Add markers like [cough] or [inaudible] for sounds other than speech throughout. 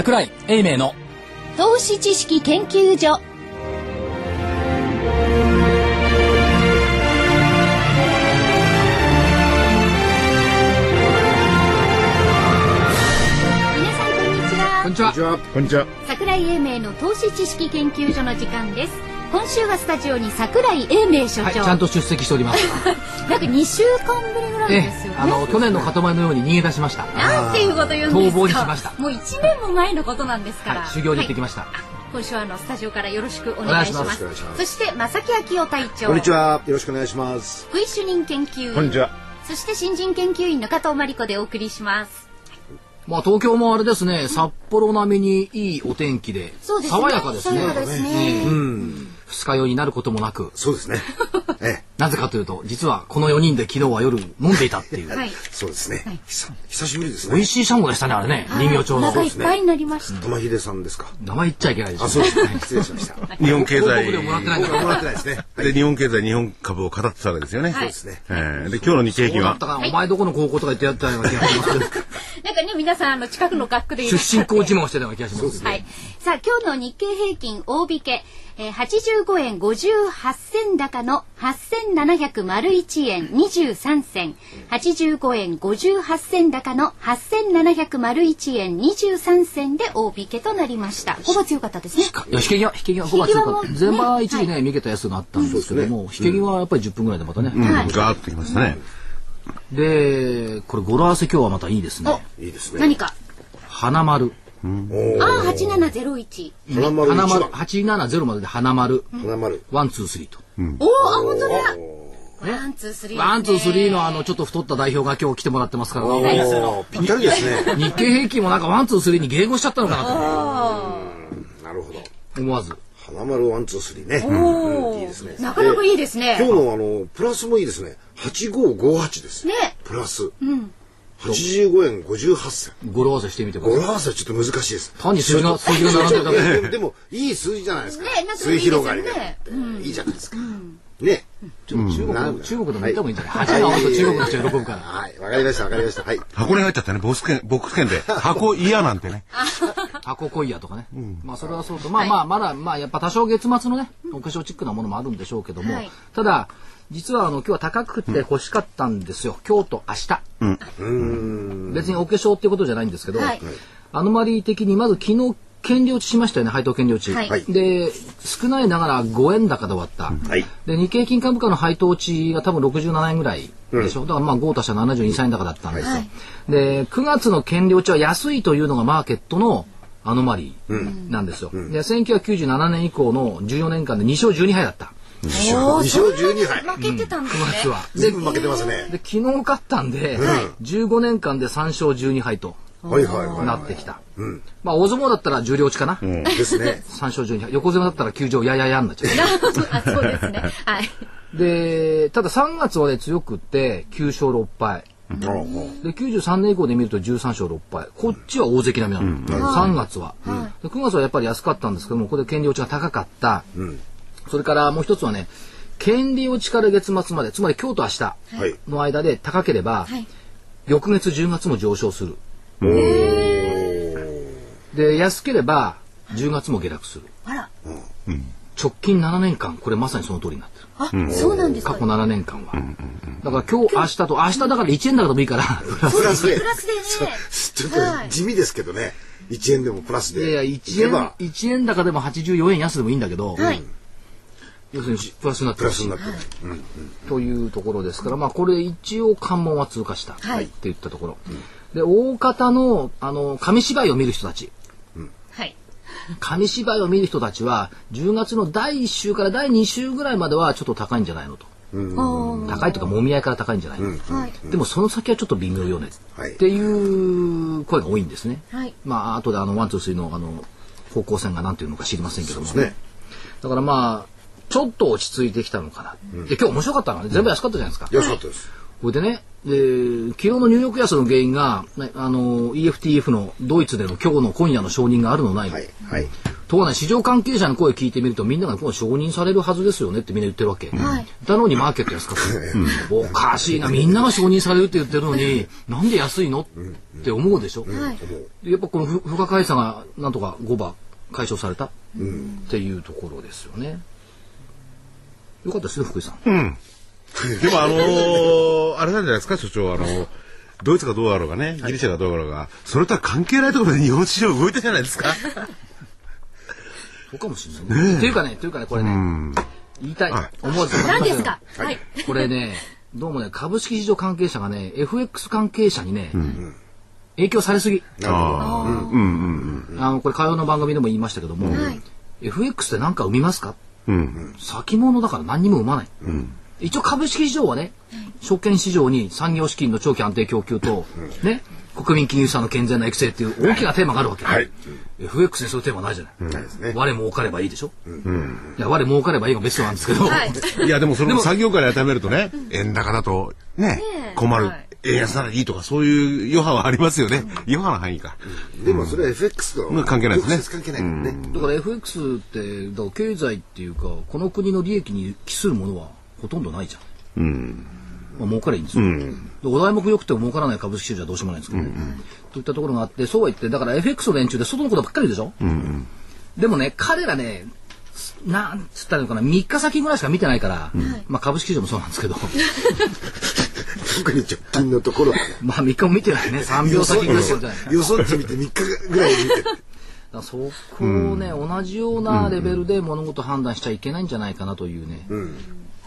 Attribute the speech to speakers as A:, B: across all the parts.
A: 桜井英明の
B: 投資知識研究所。皆さんこんにちは。
A: こんにちは。
C: こんにちは。
B: 桜井英明の投資知識研究所の時間です今週はスタジオに桜井英明所
A: はい、
B: 長、
A: ちゃんと出席しております。[laughs]
B: なんか2週間ぶりぐらい
A: え
B: ですよね、
A: あの去年の塊のように逃げ出しました。
B: なんていうこと言うんですか
A: 逃亡にしました
B: もう1年も前のことなんですから、
A: はい、修行に行ってきました。
B: 今週はあのスタジオからよろしくお願いします
A: お願いし
B: そして正木昭夫隊長
C: こんにちは。よろしくお願いします。
B: 福井主任研究員
C: こんにちは。
B: そして新人研究員の加藤真理子でお送りします
A: まあ東京もあれですね、札幌並みにいいお天気で、
B: そうですね
A: 爽やかですね。
B: 爽やかですね
A: うん。二日酔いになることもなく、
C: そうですね。[laughs] ええ、
A: なぜかというと、実はこの4人で昨日は夜飲んでいたっていう。
B: はい
C: そうですね。久久しぶりです
A: 美味
C: ね。
A: しいシャンゴでしたね、あれね。人形町
B: お
A: の。
B: 腹いっぱいになりました、
C: 玉秀さんですか。
A: 名前言っちゃいけないです
C: あ、
A: よ
C: そうですね。失礼しました。[laughs]
D: 日本経済
A: でもらってない
C: もらってないですね。
D: で日本経済日本株を語ってたわけですよね。
B: はい
C: ですね。
D: えーで今日の日経平均は？
A: お前どこの高校とか言ってやったような気がします [laughs]
B: なんかね皆さんあの近くの学区で
A: 出身校自慢してたような気がします。
B: はい。さあ、今日の日経平均大引け、えー、85円58銭高の8701円23銭。85円58銭高の8701円23銭で大引けとなりました。ほぼ強かったですね。
A: いや、引け際、引け際5月とか
B: 引け際も、
A: 前場一時ね、見けたやつがあったんですけども、引け際はやっぱり10分ぐらいでまたね。
D: うん
B: はい
D: ガーッときましたね。
A: で、これ語呂合わせ今日はまたいいですね。
C: いいですね。
B: 何か？
A: 花丸。
C: うん、
B: あ八七
C: ゼロ一。
A: 花丸
C: 花丸、
A: 870までで花丸。
C: 花丸。
A: one、two、three と。うん、
B: おお、あ、本当だ。 One two three。
A: ワンツースリーのあのちょっと太った代表が今日来てもらってますからね。
C: ぴったりですね。
A: 日経平均もなんかワンツースリーに迎合しちゃったのかなと。
C: なるほど。
A: 思わず。
C: 花丸ワンツースリーね。
B: お
C: お、いいですね。
B: なかなかいいですね。
C: 今日のあのプラスもいいですね。八五五八です。
B: ね。
C: プラス。うん。85円58銭。
A: 語呂合わせしてみてく
C: 語呂合わせはちょっと難しいです。
A: 単に数字が数字が並んでるだけで。[laughs]
C: もいい数字じゃないですか,、
B: ね、か
C: 広がりが、いいじゃないですか、ね、
A: 中
C: 国、の
A: ん、中国でもいいんじゃない？八が合わせ中国の人喜ぶから。
C: はい、わかりました、わかりました。はい。
D: 箱に入っちゃったね、ボス券、ボックス券で。箱嫌なんてね。[laughs]
A: 箱濃いやとかね。まあ、それはそうと、まあ、まあ、まだ、まあ、やっぱ多少月末のね、お化粧チックなものもあるんでしょうけども。ただ、実はあの今日は高くて欲しかったんですよ。今日と明日。別にお化粧っていうことじゃないんですけど、
B: はい
A: アノマリー的にまず昨日権利落ちしましたよね、配当権利落ち。
B: はい
A: で、少ないながら5円高で終わった。
C: はい。
A: で、日経金株価の配当値が多分67円ぐらいでしょ。だからまあ、豪足した72、3円高だったんですよ。
B: はい
A: で、9月の権利落ちは安いというのがマーケットのアノマリーなんですよ。で、1997年以降の14年間で2勝12敗だった。
B: おー
C: 二勝十二敗。
B: 負けてたんですね。
A: 9月は。
C: 全部負けてますね。
A: で、昨日勝ったんで、15年間で3勝12敗と
C: はいはいは
A: なってきた。
C: い。うん。
A: まあ、大相撲だったら重量落ちかな。
C: ですね。
A: 3勝12敗。横綱だったら休場やややになっちゃう。[laughs]
B: あ、そうですね。はい。
A: で、ただ3月はね、強くって9勝6敗。で、93年以降で見ると13勝6敗。こっちは大関並みなの。3月は、で。9月はやっぱり安かったんですけども、ここで権利落ちが高かった。それからもう一つはね、権利落ちから月末まで、つまり今日と明日
C: はい。
A: の間で高ければ、
B: はい。
A: 翌月10月も上昇する。で、安ければ10月も下落する。
B: あら。
A: 直近7年間、これまさにその通りになってる。
B: あ、そうなんですか。
A: 過去7年間は。だから今日、明日と、明日だから1円高でもいいから、プラス
C: で
B: プ。ラスでね。
C: ちょっと地味ですけどね。一円でもプラスで。
A: いやいや、1円
C: いけば、
A: 一円高でも84円安でもいいんだけど、
B: はい。
A: 要するにプラスになってるし
C: プラスになってる。うん。
A: というところですから、まあこれ一応関門は通過した、
B: はい
A: って言ったところ。で、大方の、あの、紙芝居を見る人たち、
B: はい。
A: 紙芝居を見る人たちは、10月の第1週から第2週ぐらいまではちょっと高いんじゃないのと。高いとか、もみ合いから高いんじゃないの、
B: はい。
A: でもその先はちょっと微妙よね、
C: はい
A: っていう声が多いんですね。
B: はい。
A: まあ、後であの、ワン、ツー、スリーのあの、方向線が何ていうのか知りませんけども。
C: そうですね
A: だからまあ、ちょっと落ち着いてきたのかな。で、今日面白かったのはね、全部安かったじゃないですか。
C: 安かったです。
A: これでね、で昨日のニューヨーク安の原因が、ね、あの、 EFSF のドイツでの今日の今夜の承認があるのないの。
C: はい。はい。
A: ところがね、市場関係者の声聞いてみると、みんながこう承認されるはずですよねってみんな言ってるわけ。
B: はい
A: だのにマーケット安かった。おかしいな、みんなが承認されるって言ってるのに、なんで安いのって思うでしょ？
B: はい
A: でやっぱこの不不可解差がなんとか5番解消されたっていうところですよね。よかったですね、福井さん。
D: でもあのーあれなんじゃないですか、所長。あのードイツがどうだろうがね、ギリシャがどうだろうが、それとは関係ないところで日本市場動いたじゃないですか。
A: そうかもしれないね。っていうかね、というかね、これね、言いたい。思わず。
B: 何ですか？はい
A: これね、どうもね、株式市場関係者がね、FX 関係者にね、影響されすぎ。
C: なるほど。
A: あの、これ火曜の番組でも言いましたけども、
B: はい
A: FX って何か生みますか？
D: うん。
A: 先物だから何にも生まない。一応株式市場はね、証券市場に産業資金の長期安定供給と、ね、国民金融資産の健全な育成っていう大きなテーマがあるわけ。
C: はい。
A: FX にそういうテーマないじゃない。
C: ないですね。
A: 我儲かればいいでしょ、いや、我儲かればいいがベストなんですけど、
B: は [laughs] い
D: いや、でもその産業界に当てはめるとね、円高だとね、困る。円安ならいいとか、そういう余波はありますよね。余波の範囲か。
C: でもそれは FX と
D: うん関係ないですね
C: 関係ないからね。
A: だから FX って、だから経済っていうか、この国の利益に帰するものはほとんどないじゃん。まあ、儲かりゃいいんですよ。でお題目良くても儲からない株式市場はどうしようもないんですけどね。といったところがあって、そうは言って、だから FX の連中で外のことばっかりでしょ、でもね、彼らね、なんつったらいいのかな、3日先ぐらいしか見てないから、まあ株式市場もそうなんですけど、[laughs]
C: 特に直近のところはね。
A: まあ3日も見てないね、3秒先ぐらいしか見てない。
C: 予想値見て3日ぐらい見て。
A: だそこをね、同じようなレベルで物事判断しちゃいけないんじゃないかなというね、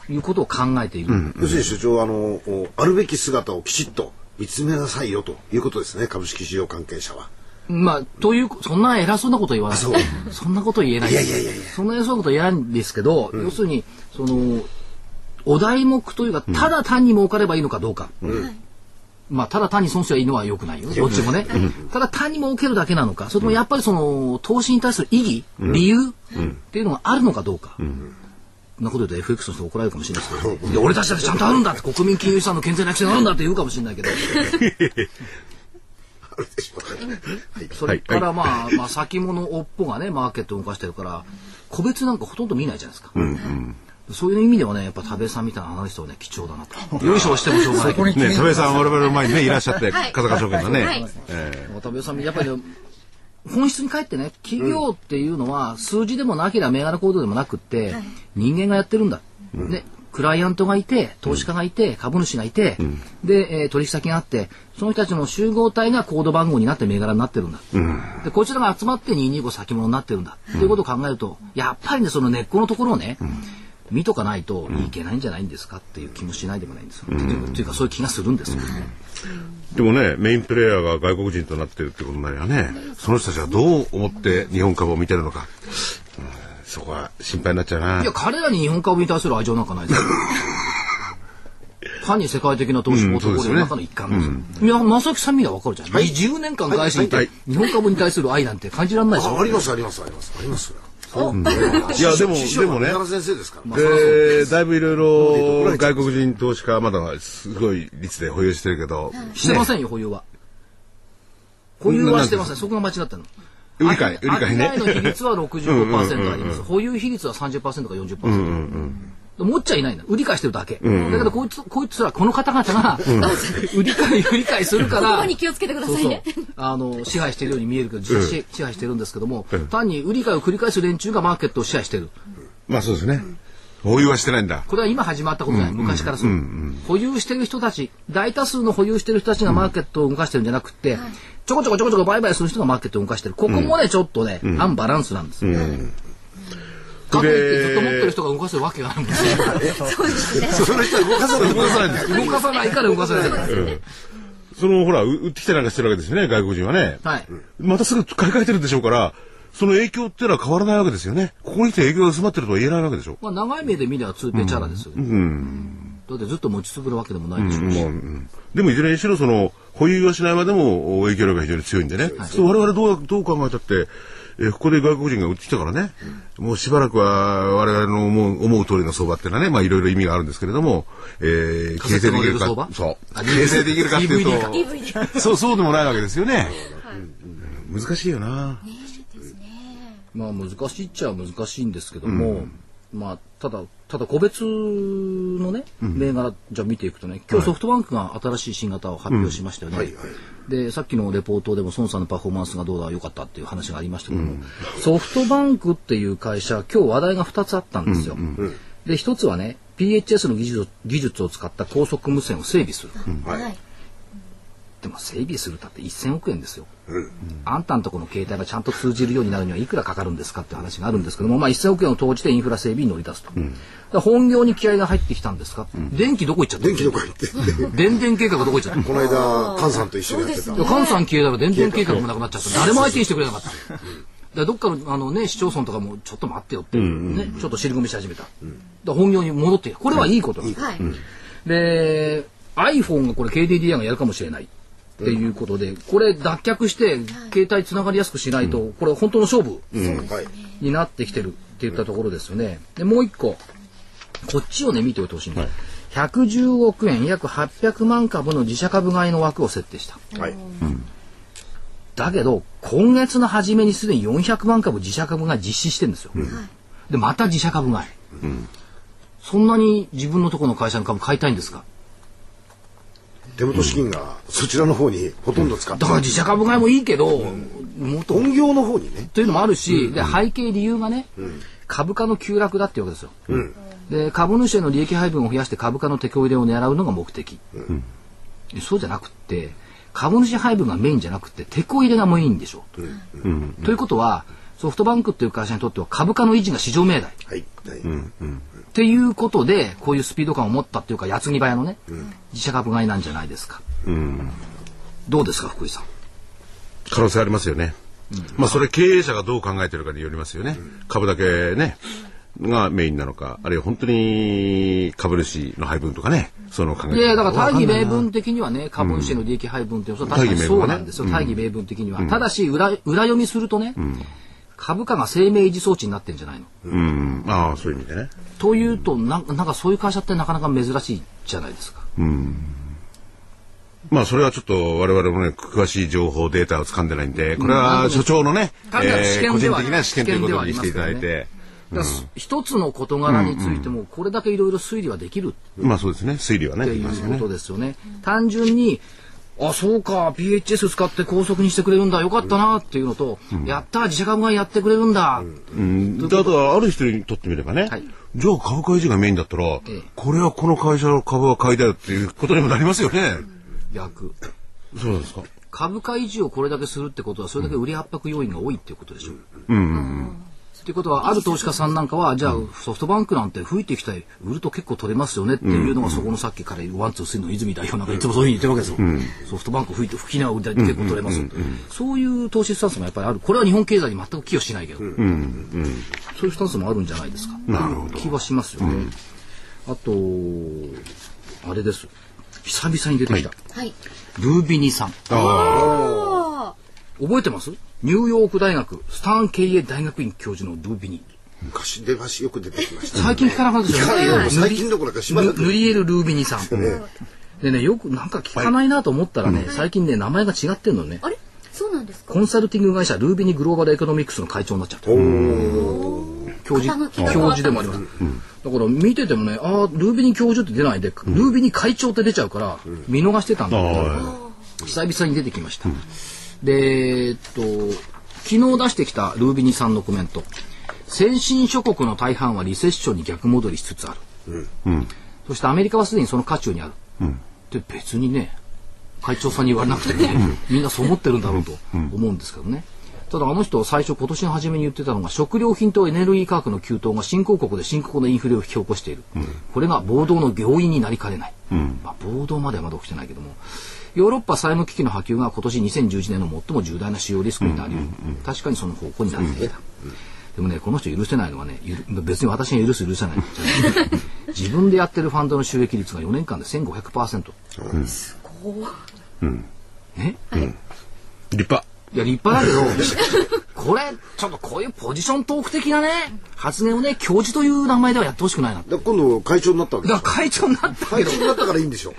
A: いうことを考えている。
C: 要するに所長、あの、おあるべき姿をきちっと見つめなさいよということですね、株式市場関係者は。
A: まあ、という、そんな偉そうなこと言わない。
C: そう
A: そんなこと言えない。
C: いやいやいやいや
A: そんな偉そうなこと言えないんですけど、要するに、その、お題目というか、ただ単に儲かればいいのかどうか。まあ、ただ単に損すればいいのは良くないよ。どっちもね。ただ単に儲けるだけなのか、それともやっぱりその、投資に対する意義、理由っていうのがあるのかどうか。なこと言うと FX の人が怒られるかもしれないですけど、いや俺たちだってちゃんとあるんだって、国民金融資産の健全な規制があるんだって言うかもしれないけど、それからまあ、まあ、先物尾っぽがね、マーケットを動かしてるから、個別なんかほとんど見ないじゃないですか。そういう意味ではね、やっぱ田部さんみたいなアナリストはね、貴重だなと。[laughs] よいしょしてもしょうがないけど。
D: ね、田部さん、我々の前にね、いらっしゃって、
B: はい
D: 風賀証券のね。
B: はい
D: え
A: 田部さん、やっぱりね、本質に帰ってね、企業っていうのは、数字でもなければ銘柄行動でもなくって、人間がやってるんだ。ね、クライアントがいて、投資家がいて、株主がいて、で、えー取引先があって、その人たちの集合体がコード番号になって銘柄になってるんだ。で、こちらが集まって225先物になってるんだ。ということを考えると、やっぱりね、その根っこのところをね、見とかないといけないんじゃないんですかっていう気もしないでもないんですよ。っていうというか、そういう気がするんですよ。
D: えでもね、メインプレイヤーが外国人となってるってことになりゃね、その人たちはどう思って日本株を見てるのか。うんそこは心配になっちゃうない
A: や、。彼らに日本株に対する愛情なんかないですよ。[laughs] 単に世界的な投資ポートフォリオの中の一環です。いや、正木さん見りゃわかるじゃん。20年間外資にいて、
D: はい
A: 日本株に対する愛なんて感じられないでしょ。
C: あありますありますありますあります
D: いや、でも、でもね
C: は、原先生ですから。
D: で、だいぶいろいろ外国人投資家はまだすごい率で保有してるけど、
A: してませんよ、保有は。保有はしてません。そこが間違ってるの。
D: 売り買い、売り買いね。
A: 商いの比率は [laughs] 65%あります。保有比率は30%か40%。持っちゃいないんだ。売り買いしてるだけ。だけど、こいつ、こいつら、この方々が、売り買い、売り買いするから、
B: ここに気をつけてくだ
A: そうそう。
B: さいね。
A: あの支配しているように見えるけど実質支配してるんですけども、単に売り買いを繰り返す連中がマーケットを支配している。
D: まあそうですね。保有はしてないんだ。
A: これは今始まったことじゃない、昔からそう、保有してる人たち大多数の保有してる人たちがマーケットを動かしてるんじゃなくって、ちょこちょこちょこちょこ売買する人がマーケットを動かしてる。ここもね、ちょっとね、アンバランスなんですよ、かといってずっと持ってる人が動かせるわけがないもんね
B: そうですね。[laughs]
C: その人は動かさない。
D: 動かさないんです
A: 動かさないから動かせない、
D: そのほら、う売ってきたりなんかしてるわけですよね、外国人はね。
A: はい
D: またすぐ買い替えてるでしょうから、その影響っていうのは変わらないわけですよね。ここに来て影響が薄まってるとは言えないわけでしょ。
A: まあ、長い目で見ればツーペチャラですよね、だってずっと持ち続けるわけでもないでしょうし、
D: でもいずれにしろその保有はしないまでも影響力が非常に強いんでね。そう我々どうどう考えたって、えーここで外国人が売ってきたからね、もうしばらくは我々の思う思う通りの相場っていうのはね、まあいろいろ意味があるんですけれども、えー、
A: カセットの売れる相場？
D: そう。
A: あ。
D: 形成できるかっていうと、そう、そうでもないわけですよね。うん難しいよな。
A: まあ難しいっちゃ難しいんですけども、まあただただ個別のね銘柄じゃあ見ていくとね今日ソフトバンクが新しい新型を発表しましたよね、
C: はいはい
A: でさっきのレポートでも孫さんのパフォーマンスがどうだ良かったっていう話がありましたけども、ソフトバンクっていう会社今日話題が2つあったんですよ、で1つはね PHS の技術技術を使った高速無線を整備する、
B: はい。
A: でも整備するたって1000億円ですよ、あんたんとこの携帯がちゃんと通じるようになるにはいくらかかるんですかって話があるんですけども、まあ、1000億円を投じてインフラ整備に乗り出すと、だから本業に気合が入ってきたんですか、電気どこ行っちゃった
C: 電気どこ行って。[laughs]
A: 電電計画どこ行っちゃった
C: この間、菅さんと一緒にやってた。
A: いや関西消えたら電電計画もなくなっちゃった。誰も相手にしてくれなかった。だどっかのあの、ね、市町村とかもちょっと待ってよって、ね、ちょっと尻込みし始めた。だから本業に戻ってこれはいいことなん。です
B: はい。
A: で iPhone がこれ KDDI がやるかもしれないっていうことで、これ脱却して携帯つながりやすくしないと、これ本当の勝負
C: はい。
A: になってきてるって言ったところですよね。でもう一個。こっちをね見ておいてほしいんです、110億円約800万株の自社株買いの枠を設定した。
C: はい。
A: だけど今月の初めにすでに400万株自社株が実施してるんですよ。でまた自社株買い、そんなに自分のところの会社の株買いたいんですか？
C: 手元資金がそちらの方にほとんど使って
A: だから自社株買いもいいけど、もっと
C: 本業の方にね。
A: というのもあるし、で背景理由がね、株価の急落だっていうわけですよ。で株主への利益配分を増やして株価の手こ入れを狙うのが目的、でそうじゃなくって株主配分がメインじゃなくて手こ入れがメインでしょ。う、ということはソフトバンクっていう会社にとっては株価の維持が市場命題。
C: はい。はい。
A: っていうことでこういうスピード感を持ったっていうか矢継ぎ早のね、自社株買いなんじゃないですか、どうですか福井さん？
D: 可能性ありますよね。まあそれ経営者がどう考えてるかによりますよね。株だけね、がメインなのか、あるいは本当に株主の配分とかね、その考え
A: いやいやだから大義名
D: わ
A: 分的にはね株主への利益配分っていうのは
D: うん
A: 確かにそうなんですよ。大義名分的には、ただし裏裏読みするとね、株価が生命維持装置になってんじゃないの？
D: うん、ああ、そういう意味でね。
A: というとなんなんかそういう会社ってなかなか珍しいじゃないですか。
D: まあそれはちょっと我々もね、詳しい情報データを掴んでないんで、これは所長のね、
A: 単なる試
D: えー個人的な試験ということにしていただいて、
A: 一つの事柄についてもこれだけいろいろ推理はできる
D: まあそうですね、推理はね、できますよね。
A: 単純にあそうか PHS 使って高速にしてくれるんだ。よかったなっていうのと、やったー自社株がやってくれるんだ、
D: うん、であとはある人にとってみればね、
A: はい。
D: じゃあ株価維持がメインだったら、
A: え
D: これはこの会社の株は買いだよっていうことにもなりますよね。
A: 逆。
D: そうなんですか。
A: 株価維持をこれだけするってことはそれだけ売り圧迫要因が多いっていうことでしょ。っていうことはある投資家さんなんかはじゃあソフトバンクなんて吹いてきたり売ると結構取れますよねっていうのがそこのさっきから言うワンツースリーの泉代表なんかいつもそういうふうに言ってるわけですよ。ソフトバンク吹いて吹きながら売り結構取れますよそういう投資スタンスもやっぱりある。これは日本経済に全く寄与しないけど、そういうスタンスもあるんじゃないですか。
D: なるほど
A: 気はしますよね。あとあれです。久々に出てきた、
B: はい。
A: ルービニさん。
B: あ
A: 覚えてます？ニューヨーク大学スターン経営大学院教授のルービニ。
C: 昔出ましよく出てきました。
A: 最近聞かなかったですよね。
C: 最近どころかしばらく
A: ヌリエル・ルービニさん。でね、よくなんか聞かないなと思ったらね、最近ね、名前が違ってんのね
B: あ。。あれ？そうなんですか？
A: コンサルティング会社ルービニグローバルエコノミクスの会長になっちゃった。教授教授でもあります。だから見ててもね、ああ、ルービニ教授って出ないで、ルービニ会長って出ちゃうから、見逃してたんだけど、久々に出てきました。で、えっと、昨日出してきたルービニさんのコメント。先進諸国の大半はリセッションに逆戻りしつつある。そしてアメリカはすでにその渦中にある。で、別にね、会長さんに言われなくてね、みんなそう思ってるんだろうと思うんですけどね。ただあの人最初今年の初めに言ってたのが食料品とエネルギー価格の急騰が新興国で深刻なインフレを引き起こしている、これが暴動の要因になりかねない、まあ、暴動まではまだ起きてないけどもヨーロッパ債務危機の波及が今年2011年の最も重大な主要リスクになり得る、確かにその方向になってきた、でもねこの人許せないのはね別に私が許す許せない。じ [laughs] ゃ自分でやってるファンドの収益率が4年間で1500%、ね、
D: 立派。
A: いや、立派だけど、これ、ちょっとこういうポジショントーク的なね、発言をね、教授という名前ではやってほしくないな。
C: 今度会長になったわけで
A: か
C: す
A: ら会長になったけど。
C: 会長、になったからいいんでしょ。う。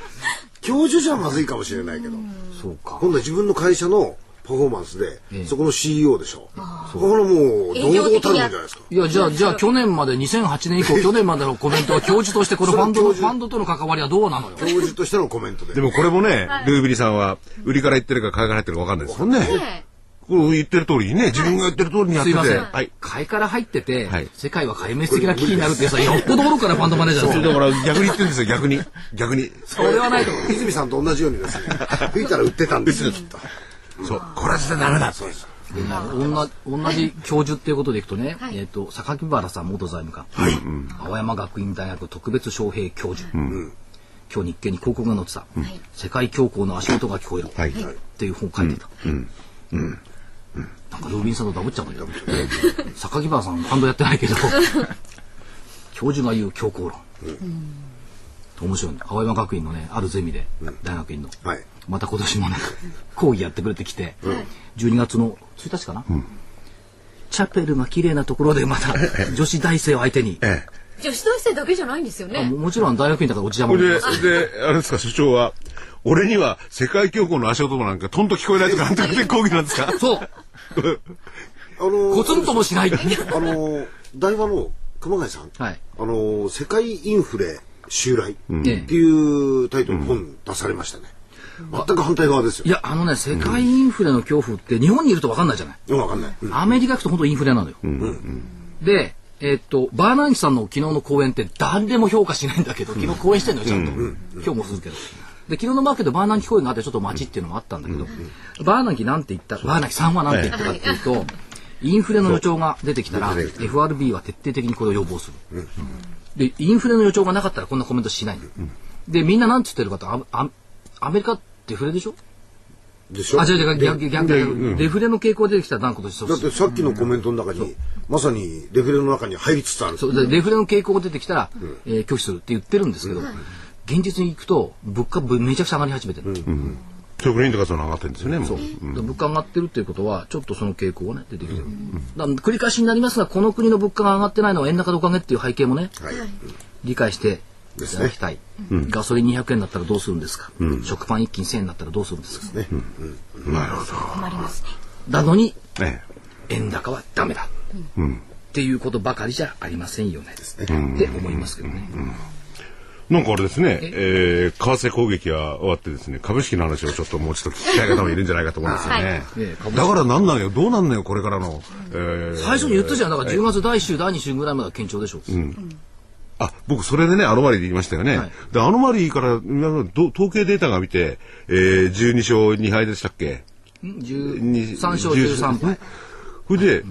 C: 教授じゃまずいかもしれないけど、
A: そうか。
C: 今度は自分の会社のパフォーマンスで、
A: ええ
C: そこの CEO でしょ。そこからもう堂々たるんじゃないですか。
A: いや、じゃあ、じゃあ去年まで、2008年以降、去年までのコメントは教授としてこのファンドの、ファンドとの関わりはどうなのよ？
C: 教授としてのコメントで。
D: でもこれもね、ルービリさんは、売りから言ってるか買いから入ってるか分かんないですもんね。
B: ね
D: 言ってる通りにね、自分が言ってる通りにやってて。
A: すいません。
D: はい。
A: 買いから入ってて、
D: はい
A: 世界は壊滅的な危機になるってやつは、よっぽど愚かなファンドマネージャーですよ。
D: だから逆に言ってるんですよ、逆に。逆に。
A: それはないと思う。
C: 泉さんと同じようにですね、吹いたら売ってたんですよ、きっと。
D: そう。これは絶対ダメだ。そうです。
A: 同じ同じ教授っていうことでいくとね、えっ、と榊原さん元財務官、青山学院大学特別招聘教授、今日日経に広告が載ってた、世界恐慌の足音が聞こえる、
D: はい
A: っていう本を書いていた、なんかルービンさんとダブっちゃうんだけど榊原さんファンドやってないけど教授が言う強硬論、面白いね。青山学院のねあるゼミで、大学院の、
C: はい。
A: また今年もね [laughs] 講義やってくれてきて、12月の1日かな、チャペルが綺麗なところでまた女子大生を相手に、
D: ええ。
B: 女子大生だけじゃないんですよね。
A: あももちろん大学院だからおじちゃま
D: で、で、あれですか、所長は、俺には世界恐慌の足音なんかとんと聞こえないとかなんて言って講義なんですか？
A: そう
C: あの
A: コツンともしない。
C: あの大和の熊谷さん、
A: はい。
C: あの世界インフレ襲来って
A: ええ
C: いうタイトルの本出されましたね。全く反対側ですよ。
A: いやあのね世界インフレの恐怖って日本にいると分かんないじゃない。
C: うんわかんない。うん。
A: アメリカ行くと本当インフレなのよ、でえっとバーナンキさんの昨日の講演って誰でも評価しないんだけど昨日講演してんのよちゃんと、今日もするけどで昨日のマーケットバーナンキ講演があってちょっと待ちっていうのもあったんだけど、バーナンキなんて言ったバーナンキさんはなんて言ったかっていうと、インフレの予兆が出てきたら FRB は徹底的にこれを予防する、でインフレの予兆がなかったらこんなコメントしない、でみんななんつってるかとアアアメリカってフレでしょ？
C: でしょ。
A: あ、違う違う、逆、逆、逆、デフレの傾向が出てきたら何個として
C: だってさっきのコメントの中に、まさにレフレの中に入りつつある。
A: そうでデフレの傾向が出てきたら、えー拒否するって言ってるんですけど、現実に行くと物価ぶめちゃくちゃ上がり始めてる、
D: 食品とかその上がってるんですよね、もう。
A: で物価上がってるっていうことはちょっとその傾向がね出てきてる、繰り返しになりますがこの国の物価が上がってないのは円高のおかげっていう背景もね
C: はい。
A: 理解していただきたい、ガソリン200円だったらどうするんですか、食パン一斤1000円だったらどうするんですか、
D: なるほ
B: 困りますね。
A: なのに円高はダメだ、っていうことばかりじゃありませんよね、って思いますけどね、
D: なんかあれですね、え？ー、為替攻撃が終わってですね、株式の話をちょっともうちょっと聞きたい方もいるんじゃないかと思うんですよね。
A: ええ株式
D: だからなんなんよ、どうなんのよ、これからの。えー
A: 最初に言ったじゃん。だから10月第1週第2週ぐらいまでは堅調でしょ。う、
D: あ、僕それでね、アノマリーで言いましたよね。
A: はい。
D: で、アノマリーから、皆さんど統計データが見て、えー、12勝2敗でしたっけ
A: ？13勝13敗。
D: それで、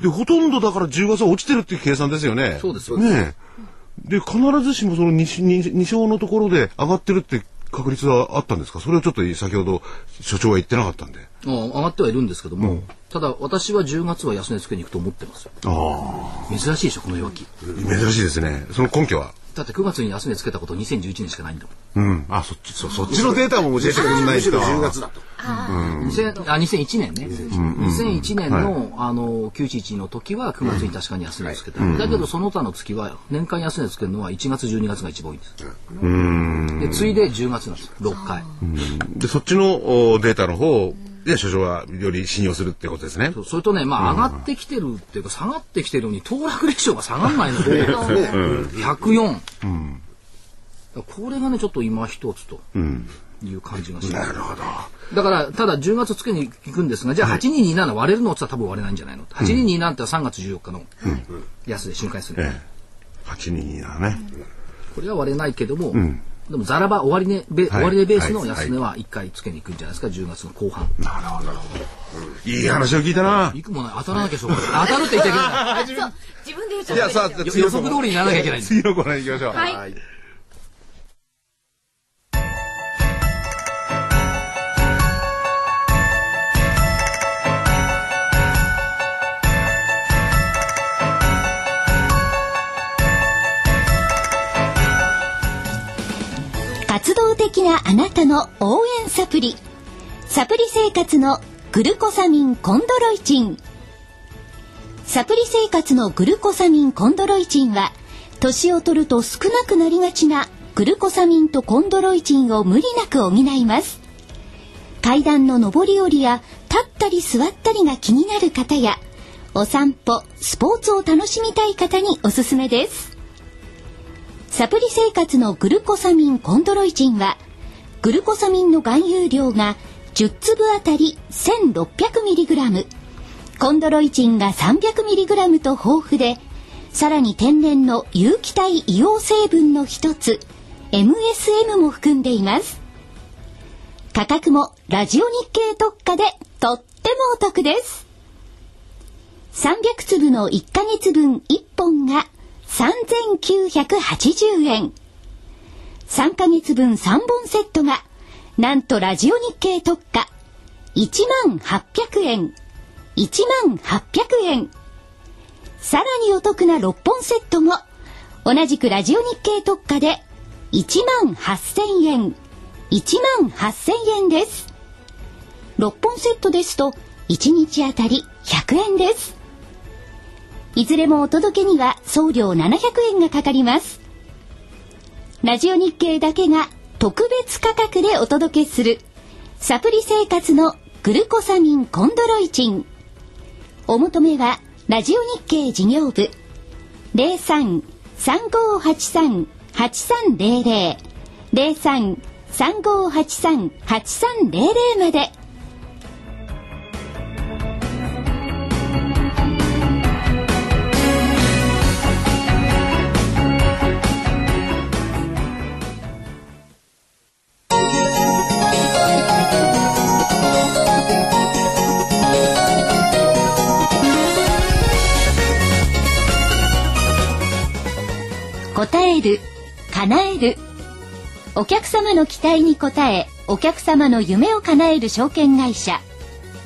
D: で、ほとんどだから10月は落ちてるっていう計算ですよね。
A: そうですよ
D: ねえで、必ずしもその 2, 2勝のところで上がってるって確率はあったんですか？それをちょっと先ほど所長は言ってなかったんで。
A: うん上がってはいるんですけども、ただ私は10月は安値つけに行くと思ってますよ
D: ああ。
A: 珍しいでしょこの弱気
D: 珍しいですね。その根拠は？
A: だって9月に安値つけたこと2011年しかないんだもん
D: うん。あ、そっち、そそっちのデータも教えてくれないと。
C: むしろ10月だと。
A: 2000あ2001年ね、2001年の,、あの911の時は9月に確かに安値をつけた、だけどその他の月は年間安値つけるのは1月12月が一番多いんです。で次いで10月なんです。6回、
D: で、そっちのおデータの方で所長はより信用するってことですね。
A: それとね、まあ、上がってきてるっていうか下がってきてるのに騰落レシオが下がらないので [laughs] 104、これがねちょっと今一つという感じがします、
D: なるほど。
A: だからただ10月つけに行くんですがじゃあ8227割れるのって言ったら多分割れないんじゃないの、8227って3月14日の安で瞬間安値、
D: ええ。822だね。
A: これは割れないけども、でもザラバ終値ベ、
D: はい。
A: 終値ベースの安値は1回つけに行くんじゃないですか？10月の後半。
D: いい話を聞いたな。
A: いくもない。当たらなきゃしょうがない。当たるって言っちゃいけない [laughs]
B: 自分で言っちゃ
D: いや、さあ、
A: 予測通りにならなきゃいけないんです。
D: 次のコーナー行きましょう。
B: はい
E: 的なあなたの応援サプリ。サプリ生活のグルコサミンコンドロイチン。サプリ生活のグルコサミンコンドロイチンは年を取ると少なくなりがちなグルコサミンとコンドロイチンを無理なく補います。階段の上り下りや
B: 立ったり座ったりが気になる方やお散歩スポーツを楽しみたい方におすすめです。サプリ生活のグルコサミンコンドロイチンはグルコサミンの含有量が10粒あたり 1600mg コンドロイチンが 300mg と豊富でさらに天然の有機体硫黄成分の一つ MSM も含んでいます。価格もラジオ日経特価でとってもお得です。300粒の1ヶ月分1本が3980円。3ヶ月分3本セットがなんとラジオ日経特価1万800円。1万800円。さらにお得な6本セットも同じくラジオ日経特価で1万8000円。1万8000円です。6本セットですと1日あたり100円です。いずれもお届けには送料700円がかかります。ラジオ日経だけが特別価格でお届けする。サプリ生活のグルコサミンコンドロイチン。お求めはラジオ日経事業部。03-3583-8300 03-3583-8300まで。叶える。お客様の期待に応えお客様の夢を叶える証券会社。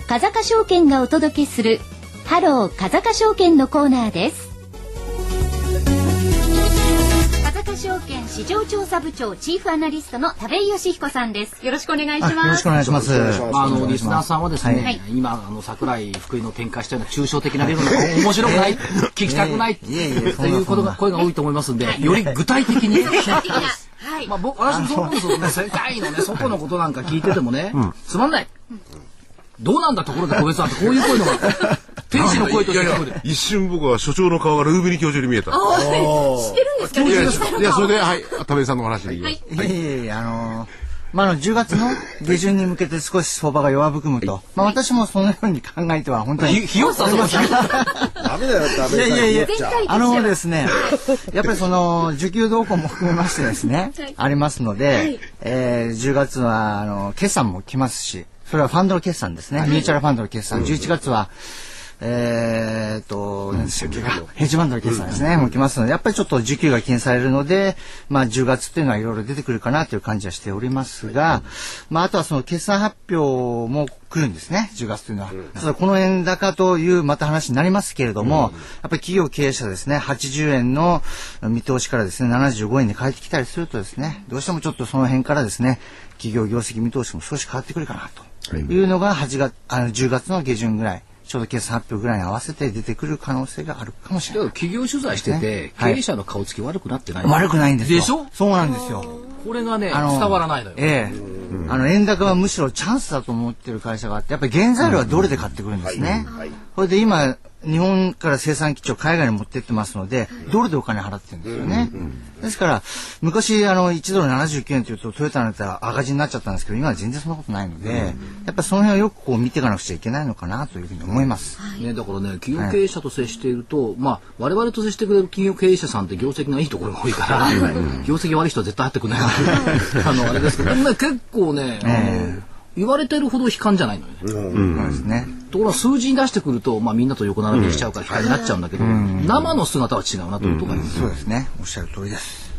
B: 風賀証券がお届けするハロー風賀証券のコーナーです。証券市場調査部長チーフアナリストの田部井義彦さんです。よろしくお願いします。
F: よろしくお願いします。
A: まあ、あのリスナーさんはですね、
G: はい。
A: 今あの桜井福井の展開したような抽象的な理論が面白くない [laughs] 聞きたくないって
F: いえいえい
A: うことが声が多いと思いますんでより具体的に。[laughs]
G: はい。
A: まあ僕私もそう思うんですよ。ね世界のね外のことなんか聞いててもね、つまんない。どうなんだところで個別はってこういう声のが天使の声として聞こえて
D: 一瞬僕は所長の顔がルービニ教授に見えた。
G: 知ってるんですか
D: いや、いやそれで、はい、田部井さんのお話で言います。
F: い。えい。えい。え、あのーまあ、あの、10月の下旬に向けて少し相場が弱含むと。まあ、私もそのように考えては本当に。
A: ひひよさそう
C: ダメだよダメ
F: いやいやいや
G: 全体的、
F: あ。のですね、やっぱりその、需給動向も含めましてですね、ありますので、えー10月は、あの、決算も来ますし、それはファンドの決算ですね。ミューチャルファンドの決算。11月は、えーっと、ヘッジファンドの決算ですね、もう来ますので、やっぱりちょっと需給が懸念されるので、まあ10月っていうのはいろいろ出てくるかなという感じはしておりますが、まああとはその決算発表も来るんですね、10月というのは。ただこの円高というまた話になりますけれども、やっぱり企業経営者ですね、80円の見通しからですね、75円に変えてきたりするとですね、どうしてもちょっとその辺からですね、企業業績見通しも少し変わってくるかなというのが8月、あの10月の下旬ぐらい。ちょうど決算発表ぐらいに合わせて出てくる可能性があるかもしれない。
A: 企業取材してて、
F: はい
A: 経営者の顔つき悪くなってない
F: 悪くないんですよ。
A: でしょ？
F: そうなんですよ。
A: これがね
F: あの
A: 伝わらないのよ
F: ええ。あの、円高はむしろチャンスだと思ってる会社があって、やっぱり原材料はドルで買ってくるんですね。それで今、日本から生産基地を海外に持ってってますので、ドルでお金払ってるんですよね。ですから、昔、あの、1ドル79円というと、トヨタなんて赤字になっちゃったんですけど、今は全然そんなことないので、やっぱりその辺をよくこう見ていかなくちゃいけないのかなというふうに思います。
A: ね、だからね企業経営者と接していると、まあ我々と接してくれる企業経営者さんって業績がいいところが多いから、業績悪い人は絶対入ってくれないあのあれですけど [laughs] 結構ね、あの言われてるほど悲観じゃないのよね。
F: そうですね。
A: ところが数字に出してくると、まあ、みんなと横並びにしちゃうから悲観になっちゃうんだけど、生の姿は違うなというところがあります
F: そうですね。おっしゃる通りです。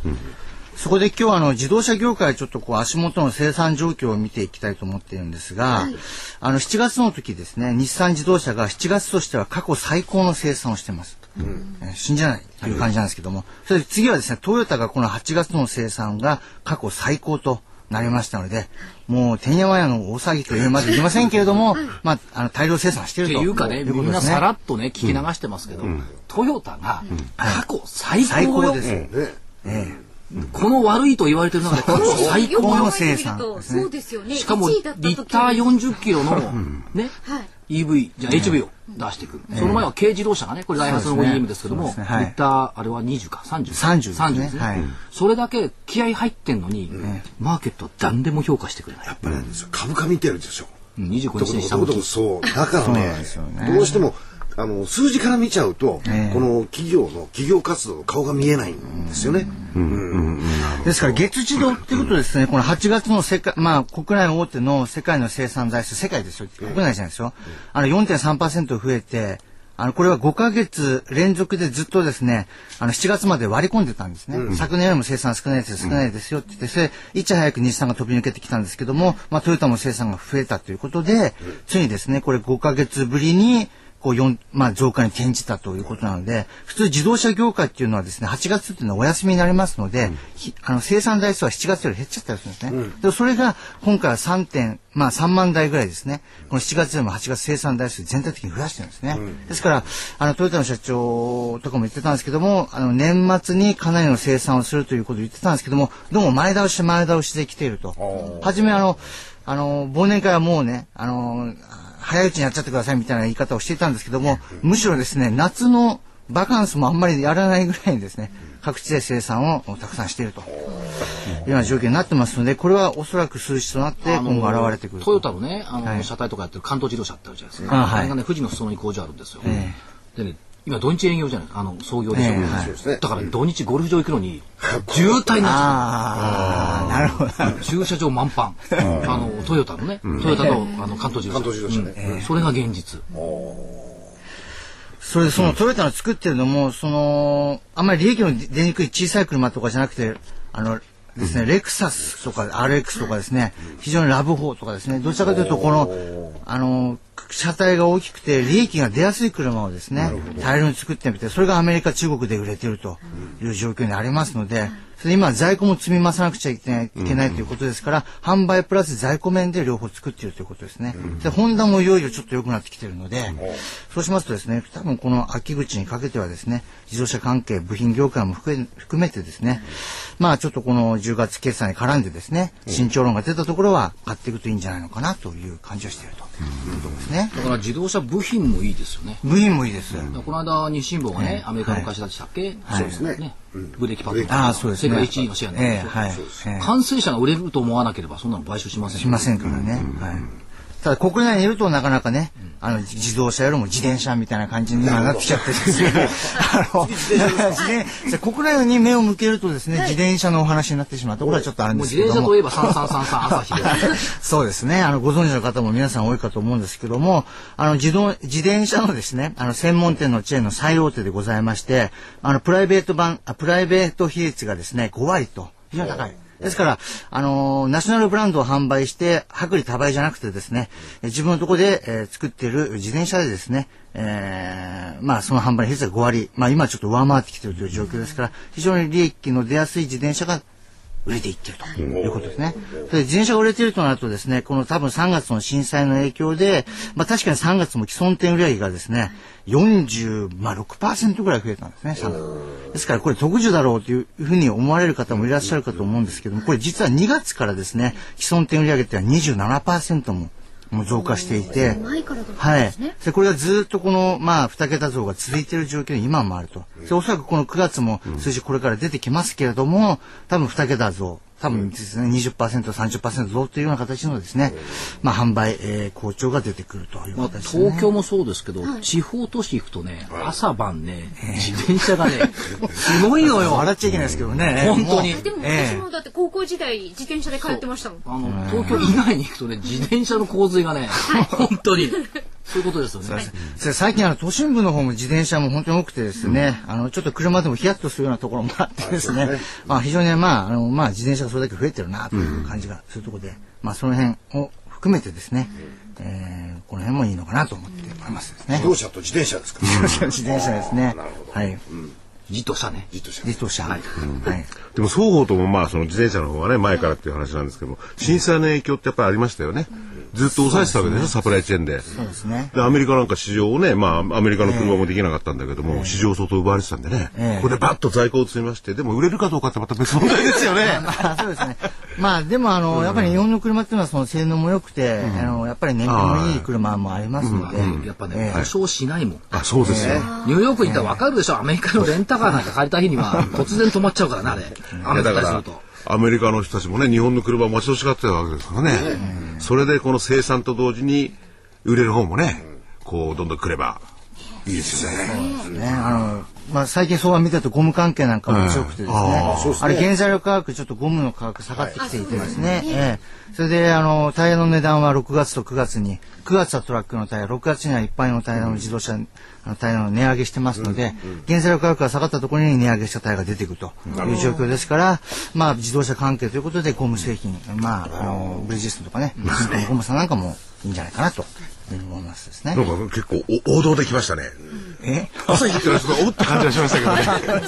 F: そこで今日はあの自動車業界ちょっとこう足元の生産状況を見ていきたいと思っているんですが、あの7月の時ですね、日産自動車が7月としては過去最高の生産をしてます。えー信じられないという感じなんですけども、それで次はですね、トヨタがこの8月の生産が過去最高となりましたので、もう、てんやわやの大騒ぎというまで言いませんけれども、まあ、あの、大量生産してい
A: って
F: ると
A: いうかね、みんな。さらっとね、聞き流してますけど、トヨタが過去最
F: 最
A: 高よ。
F: 高です。
C: ね
F: ええ。
A: この悪いと言われてる中で過去最高の
B: 考えてみるとそうですよね。
A: しかも
B: 1
A: リ
B: 位だった時
A: ッター40キロのね、
B: はい
A: EV じゃあ HV を出してくる、その前は軽自動車がねこれダイハツの OEM ですけども、
F: ね。はい。
A: リッターあれは20か30
F: 30ですね。
A: 30ですね、
F: はい。
A: それだけ気合入ってんのに、マーケットは何でも評価してくれない。
C: やっぱりなんですよ。株価見てるでしょ。
A: うん25
C: どこ
A: 日に下向き
C: どこどこどこそう。だからね。どうしてもあの数字から見ちゃうと、
F: ええ。
C: この企業の企業活動の顔が見えないんですよね。
F: ですから月自動っていうことですね、この8月の世界、まあ国内大手の世界の生産台数、世界ですよ、国内じゃないですよ。あの4.3%増えて、あの、これは5ヶ月連続でずっとですね、あの、7月まで割り込んでたんですね。昨年よりも生産少ないですよ、少ないですよって言って、それ、いち早く日産が飛び抜けてきたんですけども、まあ、トヨタも生産が増えたということで、ついにですね、これ5ヶ月ぶりに、こう4、まあ、増加に転じたということなので、普通自動車業界っていうのはですね、8月っていうのはお休みになりますので、ひあの生産台数は7月より減っちゃったりするんですね。でそれが今回は3点、まあ3万台ぐらいですね。この7月よりも8月生産台数全体的に増やしてるんですね。ですから、あの、トヨタの社長とかも言ってたんですけども、あの、年末にかなりの生産をするということを言ってたんですけども、どうも前倒し前倒しで来ていると。はじめあの、あの、忘年会はもうね、あの、早いうちにやっちゃってくださいみたいな言い方をしていたんですけども、むしろですね、夏のバカンスもあんまりやらないぐらいにですね、各地で生産をたくさんしていると。いうような状況になってますので、これはおそらく数字となって今後現れてくる
A: トヨタのねあの、
F: はい。
A: 車体とかやってる関東自動車ってあるじゃないですか。
F: あはい。
A: れがね富士の裾野に工場あるんですよ、
F: え。
A: でね今土日営業じゃない？ですかあの創業でしょ、
F: ええはい。
C: そうですね。
A: だから土日ゴルフ場行くのに渋滞になっちゃ
F: ああ、なるほど。
A: う駐車場満帆。あのトヨタのね、トヨタとあの関東自動車。
C: 関東自動車ね。
A: うん。それが現実。
F: それでそのトヨタの作ってるのも、その、あんまり利益の出にくい小さい車とかじゃなくて、あの、ですね、レクサスとか RX とかですね、非常にラブ4とかですね、どちらかというとこの、あの、車体が大きくて利益が出やすい車をですね、大量に作ってみて、それがアメリカ、中国で売れているという状況にありますので、それ今在庫も積み増さなくちゃいけないいけないということですから、販売プラス在庫面で両方作っているということですね。で、ホンダもいよいよちょっと良くなってきているので、そうしますとですね、多分この秋口にかけてはですね、自動車関係、部品業界も含め含めてですね、まあちょっとこの10月決算に絡んでですね、慎重論が出たところは買っていくといいんじゃないのかなという感じをしているとね。
A: だから自動車部品もいいですよね。
F: 部品もいいです。
A: この間日清房がね、アメリカの会社でしたっけ、そうです
C: ね。
A: ブレーキパッド
F: ああ、そうですね。
A: 世界一位のシェアなん
F: ええ
A: です。よ完成車が売れると思わなければそんなの買収しません
F: しませんからね。はい。ただ国内にいるとなかなかね、あの自動車よりも自転車みたいな感じに今なってきちゃってですね。[laughs] あの自転国内に目を向けるとですね、自転車のお話になってしまうところはちょっとあるんですけども
A: 自転車とい。えば3333朝日
F: そうですね。あの、ご存知の方も皆さん多いかと思うんですけども、あの、自動、自転車のですね、あの、専門店のチェーンの最大手でございまして、あの、プライベート版、あプライベート比率がですね、5割と、非常に高い。ですから、あのーナショナルブランドを販売して、薄利多売じゃなくてですね、自分のところで、えー作っている自転車でですね、えーまあ、その販売率が5割、まあ、今ちょっと上回ってきているという状況ですから、非常に利益の出やすい自転車が売れていってるということですね。それで自転車が売れているとなるとですね、この多分3月の震災の影響で、まあ確かに3月も既存店売上がですね、46%、まあ、6%ぐらい増えたんですね、3月。ですからこれ特需だろうというふうに思われる方もいらっしゃるかと思うんですけども、これ実は2月からですね、既存店売上っては27%ももう増加していて、はい。
B: で
F: これがずっとこの、まあ、二桁増が続いている状況に今もあると。でおそらくこの9月も数字これから出てきますけれども、多分二桁増、多分ですね、20%、30%増というような形のですね、まあ、販売、えー好調が出てくるという
A: まあ、
F: 形ですね。
A: 東京もそうですけど、地方都市行くとね、朝晩ね、自転車がね、[laughs] すごいのよ。
F: 笑っちゃいけないですけどね。
A: 本当に。
B: でも
F: ええ。
B: 私もだって高校時代自転車で通ってましたもん。
A: あの、東京以外に行くとね、自転車の洪水がね、本当に、そういうことですよね。
F: それ最近あの都心部の方も自転車も本当に多くてですね、あのちょっと車でもヒヤッとするようなところもあってですね、まあ非常にまああのまあ自転車がそれだけ増えてるなという感じがするところで、まあその辺を含めてですね、えーこの辺もいいのかなと思っておりますですね
C: 自。動車と自転車ですか。
F: 自転車ですね。はい。
A: 自動車ね。
C: じっとした
F: 自動車。はい。
D: でも双方ともまあその自転車の方はね前からっていう話なんですけども震災の影響ってやっぱりありましたよね。ずっと抑えてたわけでしょサプライチェーンで。
F: そうですね。
D: でアメリカなんか市場をねまあアメリカの車もできなかったんだけども、市場相当奪われてたんでね、
F: ええ
D: ここでバッと在庫を積みましてでも売れるかどうかってまた別問題ですよね。[laughs]
F: まあそうですね。まあでもあの、やっぱり日本の車っていうのはその性能も良くて、あの、やっぱり燃費もいい車もありますので、
A: やっぱね、故障しないもん。
D: あそうですよ。
A: ニューヨークに行ったら分かるでしょ、アメリカのレンタカーなんか借りた日には [laughs] 突然止まっちゃうからね、あれ。雨降ったりすると。
D: アメリカの人たちもね日本の車を待ち遠しがってたわけですからね、それでこの生産と同時に売れる方もねこうどんどん来ればいいですよね。
F: ね、あの、まあ、最近相場見てるとゴム関係なんかも強くてですね、あれ原材料価格ちょっとゴムの価格下がってきていてですね、ええ。それであのタイヤの値段は6月と9月に9月はトラックのタイヤ6月には一般のタイヤの自動車のタイヤの値上げしてますので、原材料価格が下がったところに値上げしたタイヤが出てくるという状況ですから、まあ自動車関係ということでゴム製品、まああのブリヂストンとかね、ゴムさんなんかもいいんじゃないかなと思いますですね
D: な。んか結構お王道できましたね。
F: え？
D: 朝日ってのはちょっとおって感じがしましたけど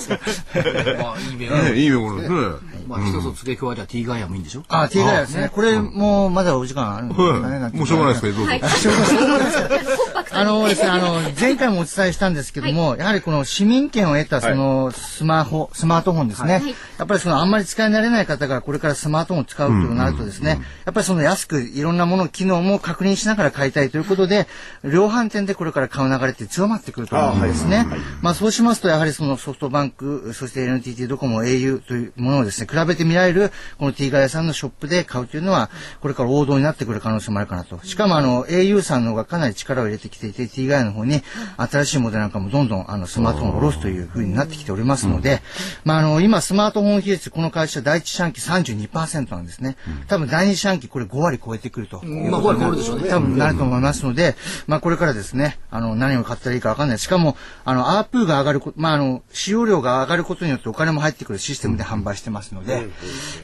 D: ね。
A: まあ、いい目が
D: ね [laughs] いいものですね。
A: まあ、一つ付け加えりゃ T ガイアもいいんでしょ？
F: あ、T ガイアですね。これもうまだお時間あるんですかね。
D: はいもうしょうがないですけどどうぞ。[laughs]
B: はい。
F: あのですね、あの、[laughs] 前回もお伝えしたんですけども、やはりこの市民権を得たそのスマホ、スマートフォンですね。やっぱりそのあんまり使い慣れない方がこれからスマートフォンを使うとなるとですね、やっぱりその安くいろんなもの、機能も確認しながら買いたいということで、量販店でこれから買う流れって強まってくると思うんですね。まあそうしますと、やはりそのソフトバンク、そして NTT ドコモ、au というものをですね、比べてみられる、この T ガイアさんのショップで買うというのは、これから王道になってくる可能性もあるかなと。しかもあの、au さんの方がかなり力を入れてきていて、T ガイアの方に新しいモデルなんかもどんどんあのスマートフォンを下ろすというふうになってきておりますので、まああの、今スマートフォン比率、この会社第一四半期32%なんですね。多分第二四半期これ5割超えてくると。
A: まあ、これ変わるでしょうね。
F: 多分なると思いますので、まあこれからですね、あの、何を買ったらいいかわかんない。しかも、あの、アープーが上がるこ、まああの、使用量が上がることによってお金も入ってくるシステムで販売してますので、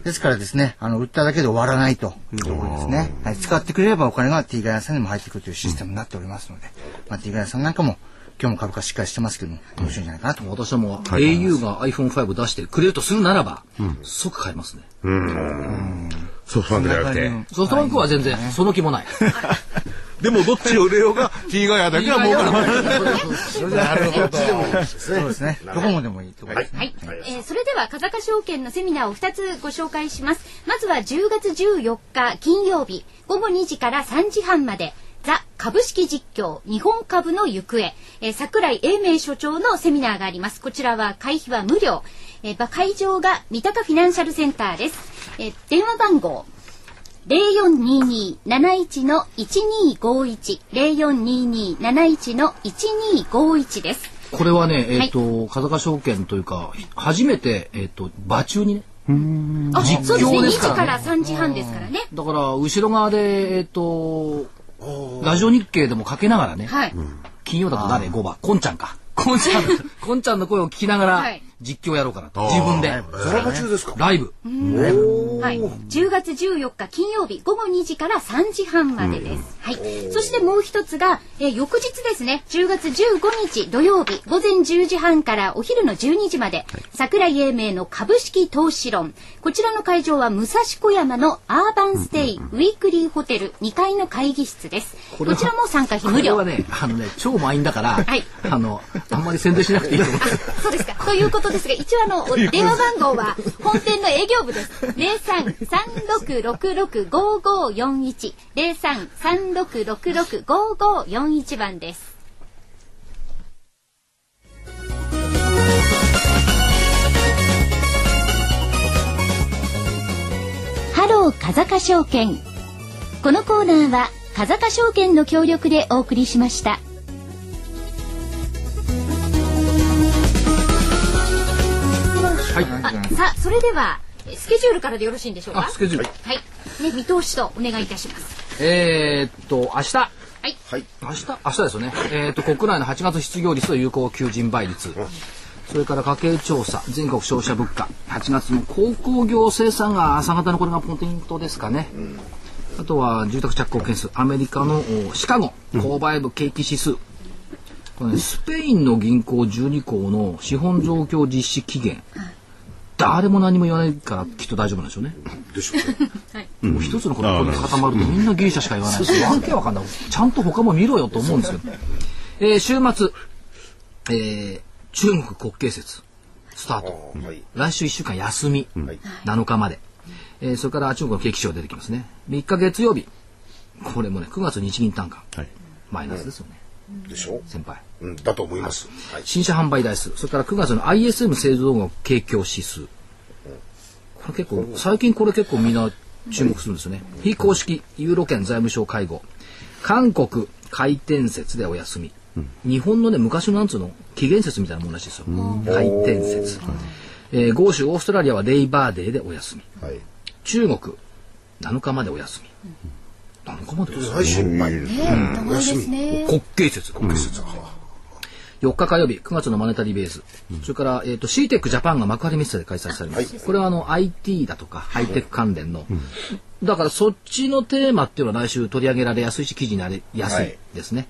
F: ですからですね、あの、売っただけで終わらないというところですね。はい、使ってくれればお金が T ガイアさんにも入ってくるというシステムになっておりますので、まあ T ガイアさんなんかも、今日も株価しっかりしてますけども、面白いんじゃないかなと。
A: 私はもう au が iPhone5 出してくれるとするならば、即買いますね。
D: ソフトバンクじゃなくて。
A: ソフトバンクは全然、その気もない。[laughs]
D: でもどっちを売れようが T ガイアだけは儲かる。
F: なるほど。そうですね。どこもでもいいところですね。
B: はい、えーそれでは風賀証券のセミナーを2つご紹介しますまずは10月14日金曜日午後2時から3時半までザ株式実況日本株の行方、えー、桜井英明所長のセミナーがあります。こちらは会費は無料、えーば会場が三鷹フィナンシャルセンターです、えー電話番号。0422-71の1251 0422-71の1251です。
A: これはね、えっ、と、風賀証券というか、初めて、えっ、と、場中にね、
B: あ
A: 実
B: そうですね。2
A: 況です
B: 時
A: からね。
B: から3時半ですからね。
A: だから、後ろ側で、えっ、と、ラジオ日経でもかけながらね、
B: はい。
A: 金曜だと誰 ?5 番。こんちゃんか。こんちゃん、[laughs] こんちゃんの声を聞きながら。
B: はい
A: 実況やろうかなと。自分で。
C: ドラマ中ですか？
A: ライブ。
B: はい、10月14日金曜日午後2時から3時半までです。はい。そしてもう一つが、えー翌日ですね、10月15日土曜日午前10時半からお昼の12時まで、桜井英明の株式投資論。こちらの会場は武蔵小山のアーバンステイ、ウィークリーホテル2階の会議室です。こちらも参加費無料
A: これは。ね、あのね、超満員だから、
B: はい
A: あの、あんまり宣伝しなくていいと思う。[laughs]
B: そうですか。ということことですが、一応あの、電話番号は本店の営業部です。零三三六六六五五四一零三三六六六五五四一番です。
E: ハロー風賀証券このコーナーは風賀証券の協力でお送りしました
B: さあ、それでは、えスケジュールからでよろしいんでしょうか？
A: あ、スケジュール。
B: はい。ね、見通しとお願いいたします。
A: えーっと、明日？
B: はい。
C: はい
A: 明日？明日ですよね。えーっと、国内の8月失業率と有効求人倍率。それから家計調査、全国消費者物価、8月の鉱工業生産が朝方のこれがポイントですかね。あとは住宅着工件数、アメリカのおシカゴ、購買部景気指数。これね、スペインの銀行12行の資本増強実施期限。誰も何も言わないからきっと大丈夫なんでしょうね。
C: でしょうね。[laughs]
A: もう一つのことに固まるとみんなギリシャしか言わないし、わけわかんない。ちゃんと他も見ろよと思うんですけど。えー週末、えー中国国慶節、スタート。
C: はい。
A: 来週1週間休み、
C: はい。
A: 7日まで。えーそれから中国の景気指標出てきますね。3日月曜日。これもね、9月日銀単価。
D: はい
A: マイナスですよね。
C: でしょ？
A: 先輩。
C: う。うん、だと思います。はい。
A: 新車販売台数。それから9月の ISM 製造業景況指数。これ結構、最近これ結構みんな注目するんですよね。非公式ユーロ圏財務省会合。韓国回転節でお休み。日本のね、昔のなんつうの、紀元節みたいなもんらしいですよ。回転節。えー、豪州オーストラリアはレイバーデーでお休み。
C: はい。
A: 中国、7日までお休み。7日までお休み。
C: 来週、はい。
B: ね長いですね。
A: 国慶節。国慶節。4日火曜日、9月のマネタリーベース。それから、えっ、と、CTEC ジャパンが幕張メッセで開催されます。これはあの、IT だとか、ハイテク関連の。だから、そっちのテーマっていうのは来週取り上げられやすいし、記事になりやすいですね。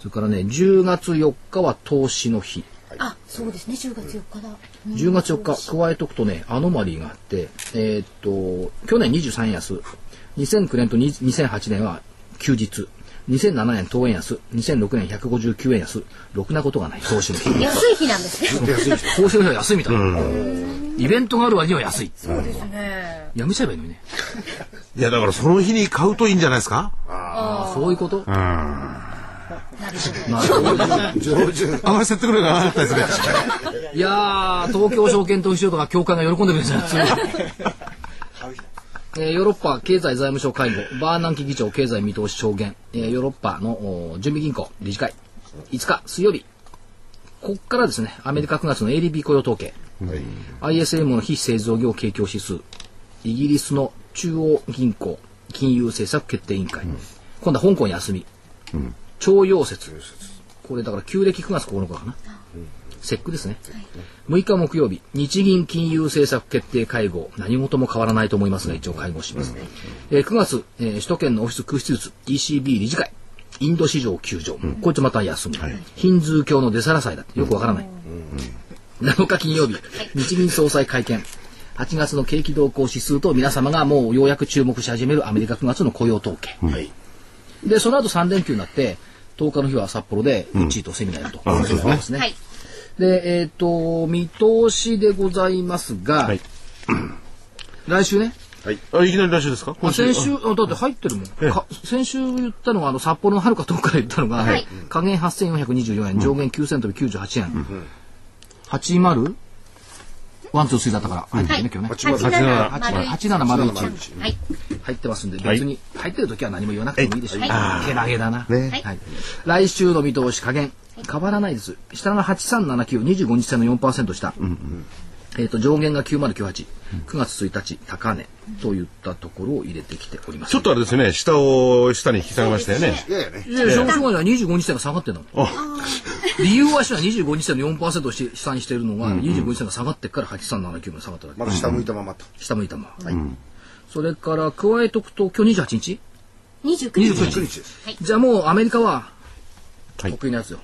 A: それからね、10月4日は投資の日。
B: あ、そうですね。10月4日だ。
A: 10月4日、加えとくとね、アノマリーがあって、えーっと、去年23円安、2009年と20 2008年は休日、2007年当円安、2006年159円安、ろくなことがない、投資の日。
B: 安い日なんですね。
A: 投資の日は安いみたいな。イベントがある割には安い。
B: そうですね。
A: やめちゃえばいいのにね。
D: いや、だからその日に買うといいんじゃないですか？
A: そういうこと？
B: なるほど。
A: なるほど。
C: 上手。
D: あまり説得力がなかったですね。
A: いやー、東京証券投資所とか協会が喜んでるんですよ。えーヨーロッパ経済財務省会合、バーナンキ議長経済見通し証言、えーヨーロッパのお準備銀行理事会、5日水曜日、ここからですね、アメリカ9月の ADP 雇用統計、ISM の非製造業景況指数、イギリスの中央銀行金融政策決定委員会、今度は香港休み、徴用節、これだから旧暦9月9日かな。節句ですね。6日木曜日、日銀金融政策決定会合、何事も変わらないと思いますが、一応会合します。えー9月、えー首都圏のオフィス空室術、ECB 理事会、インド市場休場、こいつまた休み、ヒンズー教の出皿祭だってよくわからない。7日金曜日、日銀総裁会見。8月の景気動向指数と皆様がもうようやく注目し始めるアメリカ9月の雇用統計。
C: はい。
A: で、その後3連休になって、10日の日は札幌で、うちとセミナーやると。
D: うですね
A: ですね。
B: はい。
A: で、えっ、と、見通しでございますが、
D: はい。
A: 来週ね、
D: あ、いきなり来週ですか？
A: あ先週、あだって入ってるもん。か先週言ったのが、あの、札幌のはるか遠くから言ったのが、
B: はい。
A: 下限8424円、上限9000飛び98円。80? ワン、ツー、スリーだったから、入ってるね、今日ね。
B: 8701
A: 8701
B: はい。
A: 入ってますんで、
D: はい。
A: 別に入ってる時は何も言わなくてもいいでしょう。けなげだな。
C: ね。
A: はい。来週の見通し加減、変わらないです。下が8379、25日線の4%下。えっ、と、上限が9098、9月1日、高値といったところを入れてきております。
D: ちょっとあれですね、下を下に引き下げましたよね。
C: いやいやね。
A: いやいや、しょうがない25日線が下がってんだもん。理由はしは25日線の4%をし下にしているのが、25日線が下がってから8379まで下がっただけ。
C: まだ下向いたままと。
A: 下向いたまま。はい。それから、加えとくと、今日28日
B: ？29
A: 29
B: 日。
A: 日
C: 9日です。
A: じゃあもうアメリカは、
D: はい
A: 得意なやつよ。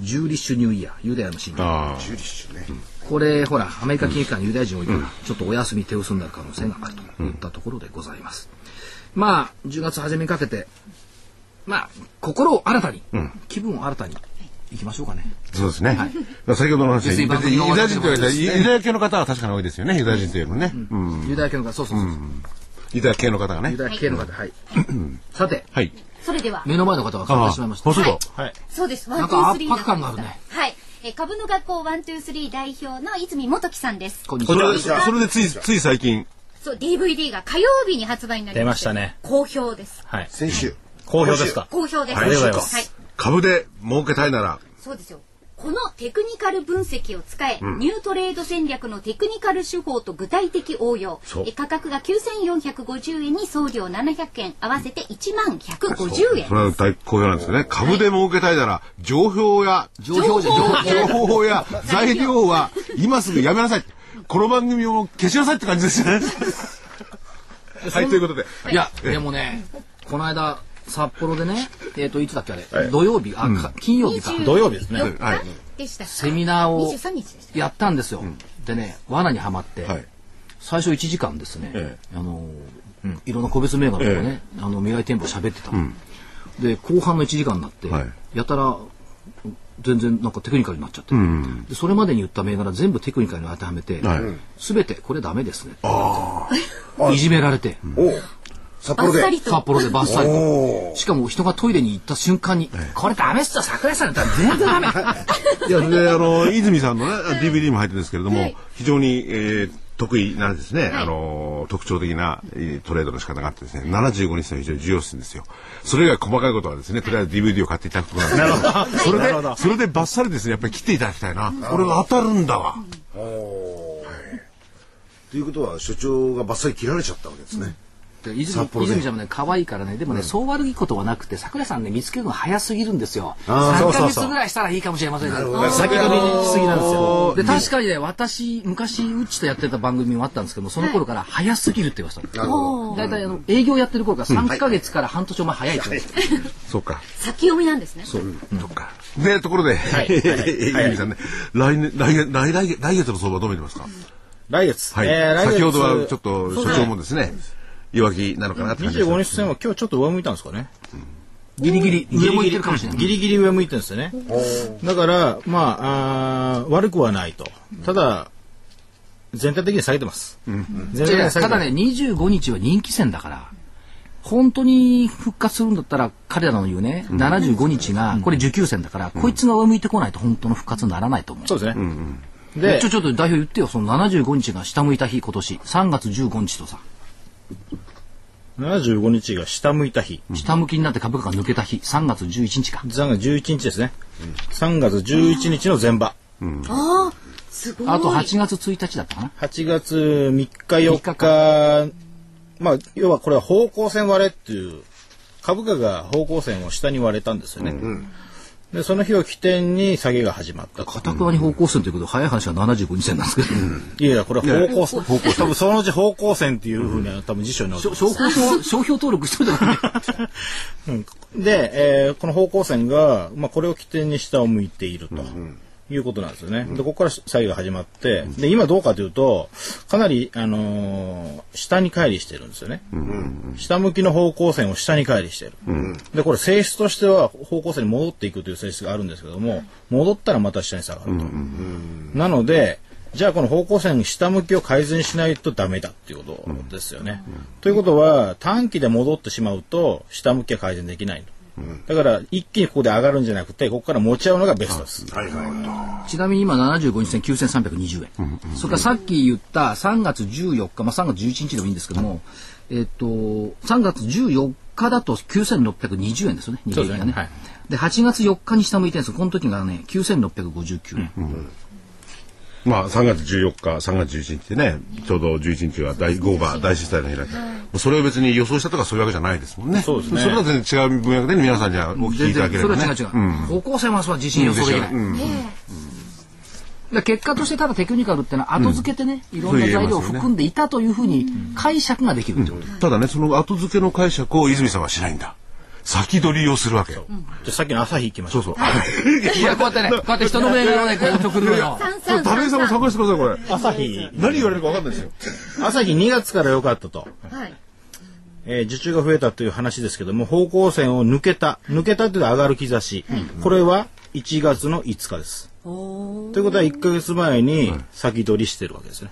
A: ジューリッシュニューイヤー、ユダヤの新年。
D: あ
C: ジュリッシュね。
A: これ、ほら、アメリカ金融機関にユダヤ人多いから、ちょっとお休み手薄になる可能性があるといったところでございます。まあ、10月初めにかけて、まあ、心を新たに、気分を新たに、いきましょうかね。
D: あ、そうですね。まあ先ほどの話で、
A: 別に
D: ユダヤ人と言われたら、ユダヤ系の方は確かに多いですよね、ユダヤ人というのね。うん。
A: ユダヤ系の方、そうそうそうそう、
D: ユダヤ系の方がね
A: ユ。ダヤ系の方、はい。さて、
D: はい。
B: それでは、
A: 目の前の方が変わってしまいました。
D: あ、そうだ。
B: そうです。ワン、
A: なん
B: ツー、スリー
A: か圧迫感があるね。
B: はい。え株の学校ワン、ツー、スリー代表の泉元樹さんです。
A: こんにちは
D: それで、。それでつい、つい最近、
B: そう、DVD が火曜日に発売になり
H: 出
B: まし
H: ましたね。
B: 好評です。
H: はい。
C: 先週。
H: 好評ですか？
B: 好評です。
H: ありがとうございます
B: はい。
D: 株で儲けたいなら、
B: そうですよ。このテクニカル分析を使え、ニュートレード戦略のテクニカル手法と具体的応用。え価格が9450円に送料700円合わせて1万150円
D: それは大好評なんですよね。株で儲けたいなら、情報や、
A: 情報。情報
D: 情報。や材料は今すぐやめなさい。この番組を消しなさいって感じですよね。[laughs] はい、ということで。
A: い。や、でもね、この間、札幌でね、えっ、と、いつだっけあれ、土曜日、あ、か金曜日か。
H: 土曜日ですね。
D: はい。
B: でした。
A: セミナーを
B: 23日でした。
A: やったんですよ。でね、罠にはまって、
D: はい。
A: 最初1時間ですね、
D: え
A: あのーいろんな個別銘柄とかね、あの未来店舗喋ってたの、で後半の1時間になって、
D: はい。
A: やたら全然なんかテクニカルになっちゃって、でそれまでに言った銘柄全部テクニカルに当てはめて、
D: はい。
A: すべてこれダメですねいじめられて、
C: おう札幌で。
A: 札幌でバッサリと。
C: お
A: しかも人がトイレに行った瞬間に、これダメっすよ桜井さんだったら全然ダメ。[laughs]
D: いや、で、あの、泉さんのね、DVD も入ってるんですけれども、非常に、えー得意なんですね、あの、特徴的な、えートレードの仕方があってですね、75日の非常に重要視するんですよ。それ以外細かいことはですね、とりあえず DVD を買っていただくことなんです。けど、それで、それでバッサリですね、やっぱり切っていただきたいな。これが当たるんだわ。
C: ということは所長がバッサリ切られちゃったわけですね。
A: で泉
C: 札幌で
A: 泉ちゃんもね可愛いからね。でもね、そう悪いことはなくて桜井さんね見つけるの早すぎるんですよ。
C: あー
A: 3ヶ月ぐらいしたらいいかもしれませんけど。
H: 先取りしすぎなんですよ。
A: で確かにね私昔うちとやってた番組もあったんですけどもその頃から早すぎるって言われてたの大体あの営業やってる頃から3ヶ月から半年お前早いって言われてた
D: そうか。
B: 先読みなんですね。
D: そっか。で、ところで、[laughs] 泉さんね、来年、来月、来来月来月の相場どう見てますか？
H: 来月。
D: はい。
H: えー来月。
D: 先ほどはちょっと所長もですね、弱気なのかなって感じでした
H: 25日線は今日ちょっと上向いたんですかね。
A: ギリギリ。上もいってるかもしれない。
H: ギリギリ上向いてるんですよね。だから、まあ、あー悪くはないと。ただ、全体的に下げてます。全体的に下げてます。
A: うただね25日は人気戦だから本当に復活するんだったら彼らの言うね、75日がこれ受給戦だから、こいつが上向いてこないと本当の復活にならないと思う。
H: そうですね。で
A: でちょ、ちょっと代表言ってよその75日が下向いた日今年。3月15日とさ
H: 75日が下向いた日。
A: 下向きになって株価が抜けた日3月11日か
H: 3月11日ですね。3月11日の前場。
B: ああ、すごい。
A: あと8月1日だったかな
H: 8月3日4
A: 3
H: 日まあ要はこれは方向線割れっていう株価が方向線を下に割れたんですよね、でその日を起点に下げが始まったと。
A: かたくなに方向線ということで早い話は75日線なんですけど、
H: いやいやこれは方向線。多分そのうち方向線っていうふうには多分辞書に載って
A: 商標商商標登録しといたからね
H: うん。で、えーこの方向線が、まあ、これを起点に下を向いていると。いうことなんですよね。で、ここから作業が始まって、で、今どうかというと、かなり、あのー下に乖離してるんですよね。下向きの方向線を下に乖離してる。で、これ性質としては方向線に戻っていくという性質があるんですけども、戻ったらまた下に下がると。なので、じゃあこの方向線下向きを改善しないとダメだっていうことですよね。ということは短期で戻ってしまうと下向きは改善できないと。だから一気にここで上がるんじゃなくてここから持ち合うのがベストです。
A: ちなみに今75日線9320円、それからさっき言った3月14日、まあ、3月11日でもいいんですけども、えっと3月14日だと9620円ですよね日経平均がね。
H: はい。
A: で8月4日に下向いてるんですこの時がね9659円、
D: まあ、3月14日、3月11日でね、ちょうど11日は大ゴーバー大震災の日だけもうそれを別に予想したとかそういうわけじゃないですもんね。
H: そうですね。
D: それは全然違う分野で皆さんにはお聞きいただければね。
A: それは違う違う、方向性はそれは自信予想できない、
D: うん。
A: で結果としてただテクニカルってのは後付けてね、いろんな材料を含んでいたというふうに解釈ができるってこと、
D: ただね、その後付けの解釈を泉さんはしないんだ。先取りをするわけよ。
H: じゃあさっきの朝日行きましょう。
D: そうそう。
A: いやこうやってねこうやって人の銘柄をねこう送るのよ
D: そう、田部さんも参加してください、これ。
H: 朝日、
D: 何言われるか分かんないですよ。
H: 朝日2月から良かったと。
B: はい。
H: えー受注が増えたという話ですけども、方向線を抜けた。抜けたというのは上がる兆し。これは1月の5日です。ということは1ヶ月前に先取りしてるわけですね。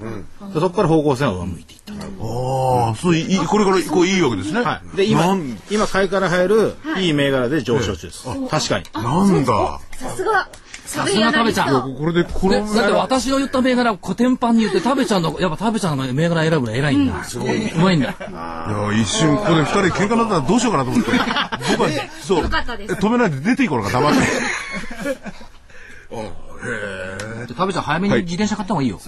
H: でそこから方向線は上向いていったと。
D: ああ、そういい、これからこういいわけですね。
H: はい。で、今今買いから入るいい銘柄で上昇中です。確かに。
D: なんだ。
B: さすが。
A: さすが食べちゃん
D: これで、この、
A: ねだって私の言った銘柄をコテンパンに言って食べちゃんのやっぱ食べちゃんの銘柄選ぶの偉いんだ、うまいんだ
D: いや、一瞬、ここで二人喧嘩になったらどうしようかなと思って。[laughs] 僕は、そう。
B: よかったです
D: 止めないで出ていこうのか、黙って。[laughs]
A: 食べちゃん早めに自転車買った方がいいよ、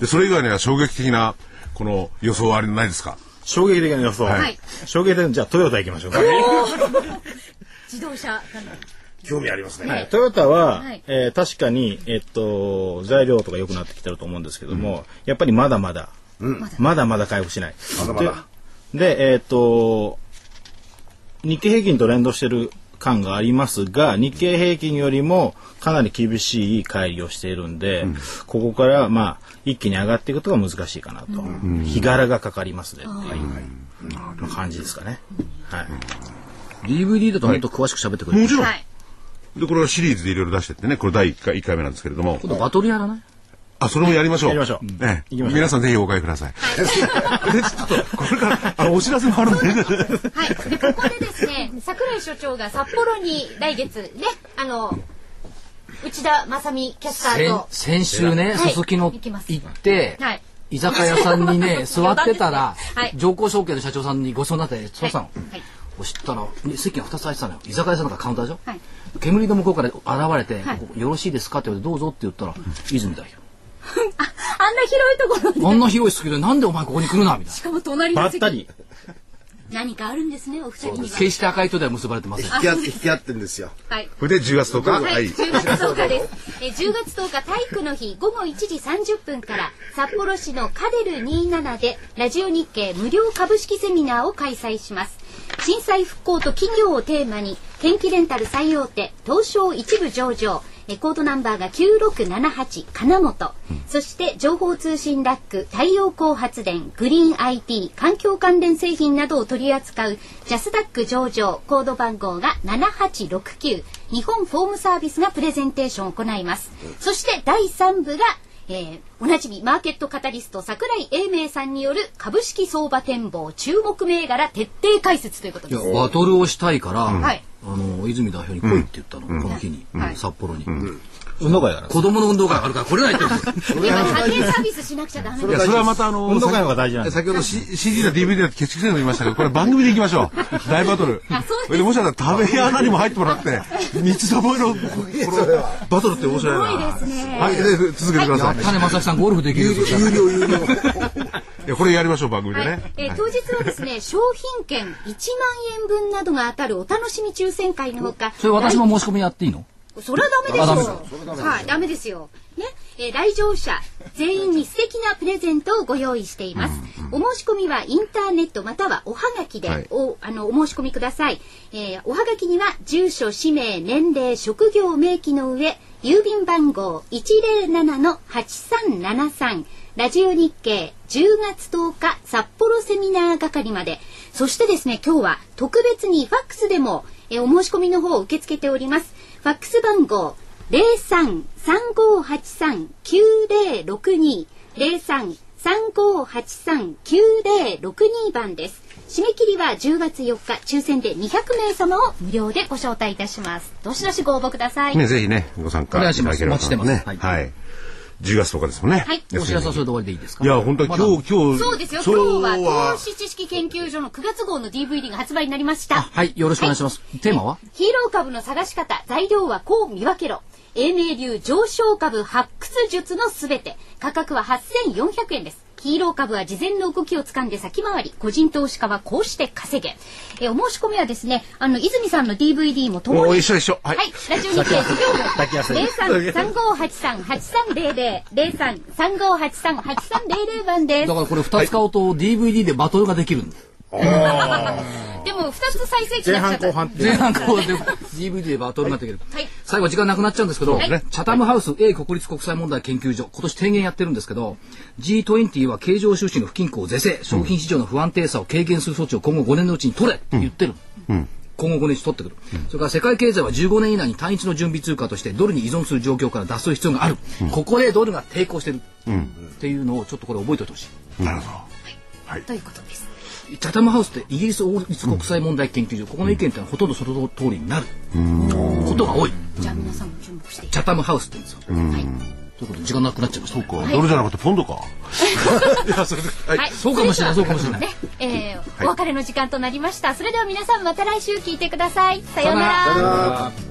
D: で、それ以外には衝撃的な、この予想はあれないですか？
H: 衝撃的な予想。
B: はい。
H: 衝撃的な、じゃあトヨタ行きましょうか。
B: 自動車。
C: 興味ありますね。
H: はい、トヨタは、
B: はい。
H: えー確かに、えっと、材料とか良くなってきてると思うんですけども、やっぱりまだまだ、まだまだ回復しない。
C: まだまだ。
H: で、でえっと、日経平均と連動してる感がありますが、日経平均よりもかなり厳しい乖離をしているんで、ここからまあ一気に上がっていくことが難しいかなと。日柄がかかりますねっていう感じですかね。はい。
A: DVD だともっと詳しく喋ってくれる？
D: もちろん。
B: はい。
D: で、これはシリーズでいろいろ出してってね、これ第1回、一回目なんですけれども。
A: 今度バトルやらない
D: あ、それもやりましょう。
H: やりましょう
D: ええ
H: 行きましょう
D: 皆さんぜひお買いください。で、ちょっと、これから、あの、お知らせもあるんで。
B: はい。で、ここでですね、桜井所長が札幌に来月ね、あの、内田正美キャスター
A: 先
B: と、
A: 先週ね、
B: はい
A: すすきの
B: 行
A: って、
B: はい。
A: 居酒屋さんにね、[laughs] 座ってたら
B: はい、
A: 上皇証券の社長さんにご相談になって、そうしたの。
B: はい。
A: そしたら、席が2つ空いてたのよ。居酒屋さんだからカウンターでしょ
B: はい。
A: 煙の向こうから現れて、よろしいですかって言われて、どうぞって言ったら、泉代
B: あんな広いところに。
A: 表。あんな広い好きで、なんでお前ここに来るなみたい
B: しかも隣の席
H: ばったり。
B: 何かあるんですね、お二人に
A: な。
B: は。
A: 決して赤い糸では結ばれてません。
C: 引き合って引き合ってんですよ。
B: はい。
D: これで10月10日。
B: は、
D: はいい。
B: 10月10日です。えー10月10日体育の日午後1時30分から札幌市のカデル27でラジオ日経無料株式セミナーを開催します。震災復興と企業をテーマに天気レンタル最大手東証一部上場えーコードナンバーが9678金本、そして情報通信ラック太陽光発電グリーン IT 環境関連製品などを取り扱うジャスダック上場コード番号が7869日本フォームサービスがプレゼンテーションを行います。そして第3部がえーおなじみマーケットカタリスト桜井英明さんによる株式相場展望注目銘柄徹底解説ということ
A: いや、
B: です。
A: バトルをしたいから、
B: はい。
A: あの、泉代表に来いって言ったの、この日に、
B: はい。
A: 札幌に。
H: 運動会があるんです
A: 子供の運動会あるから来れないって言うんですよ。
B: やっぱり家庭サービスしなくちゃダメ
D: いや。それはまたあの、
H: 運動会の方が大事なんです
D: 先ほど C- CD だ DVD だって決しての言いましたけど、これ番組で行きましょう。[laughs] 大バトル。
B: あそうです
D: それでもしかしたら食べ穴にも入ってもらって、[laughs] 三つどもえの、バトルって面白いな。
B: すごいですね
D: はい、で続けてください。
A: 金正樹さんゴルフできるよ。
C: 有料有料。[laughs]
D: これやりましょう、番組で
B: はい
D: ね。
B: えー当日はですね、商品券1万円分などが当たるお楽しみ抽選会のほか、
A: それ私も申し込みやっていいの？
B: それはダメです
A: あダメ
B: よ。はい、ダメですよ。ね、えー来場者全員に素敵なプレゼントをご用意しています。お申し込みはインターネットまたはおはがきで、
D: はい
B: おあのお申し込みください。えーおはがきには住所、氏名、年齢、職業明記の上、郵便番号107-8373ラジオ日経10月10日札幌セミナー係まで。そしてですね、今日は特別にファックスでも、えーお申し込みの方を受け付けております。ファックス番号03-3583-9062 03-3583-9062番です。締め切りは10月4日、抽選で200名様を無料でご招待いたします。どしどしご応募ください。
D: ね、ぜひね、ご参加
A: お願いします
D: ただければと
A: お待ちしてます
D: ね。
A: はい
D: はい。10月10日ですもんね。
B: はい
A: お知らせはそれで終わりでいいですか？
D: いや、本当は今日、今日。
B: そうですよ。
D: 今
B: 今日
D: 日
B: は投資知識研究所の9月号の DVD が発売になりました。
A: はい、よろしくお願いします。テーマは
B: ヒーロー株の探し方、材料はこう見分けろ。英明流上昇株発掘術のすべて。価格は8400円です。ヒーロー株は事前の動きを掴んで先回り。個人投資家はこうして稼げ。えお申し込みはですね、あの、泉さんの DVD もともに。
D: お一緒一緒は
B: はいい。ラジオ日経事業
H: 抱きやすい
B: 部。03-3583-8300。03-3583-8300番です
A: だ。からこれ2つ買うと DVD でバトルができるんだ。
B: でも、2つ再生機
H: 前
B: なくちゃった。
H: 半後半って
A: 前半こうで DVD でバトルができる。
B: はい。
A: 最後時間なくなっちゃうんですけど、
B: はい。
A: チャタムハウス A 国立国際問題研究所、今年提言やってるんですけど、G20 は経常収支の不均衡を是正、商品市場の不安定さを軽減する措置を今後5年のうちに取れって言ってる。今後5年に取ってくる、それから世界経済は15年以内に単一の準備通貨としてドルに依存する状況から脱する必要がある、ここでドルが抵抗してる、っていうのをちょっとこれ覚えておいてほしい。
D: なるほど。
B: ということです。
A: チャタムハウスってイギリス王立国際問題研究所、ここの意見ってのはほとんどその通りになる。ことが多い。
B: じゃあ皆さんも注目して。
A: チャタムハウスって言うんですよ、ということで時間なくなっちゃいました。
D: そうか、ドルじゃなくてポンドか。[laughs]
B: はい、
A: そうかもしれないそうかもしれない。
B: ね、えーお別れの時間となりました。それでは皆さんまた来週聞いてください。さようなら。
C: さよなら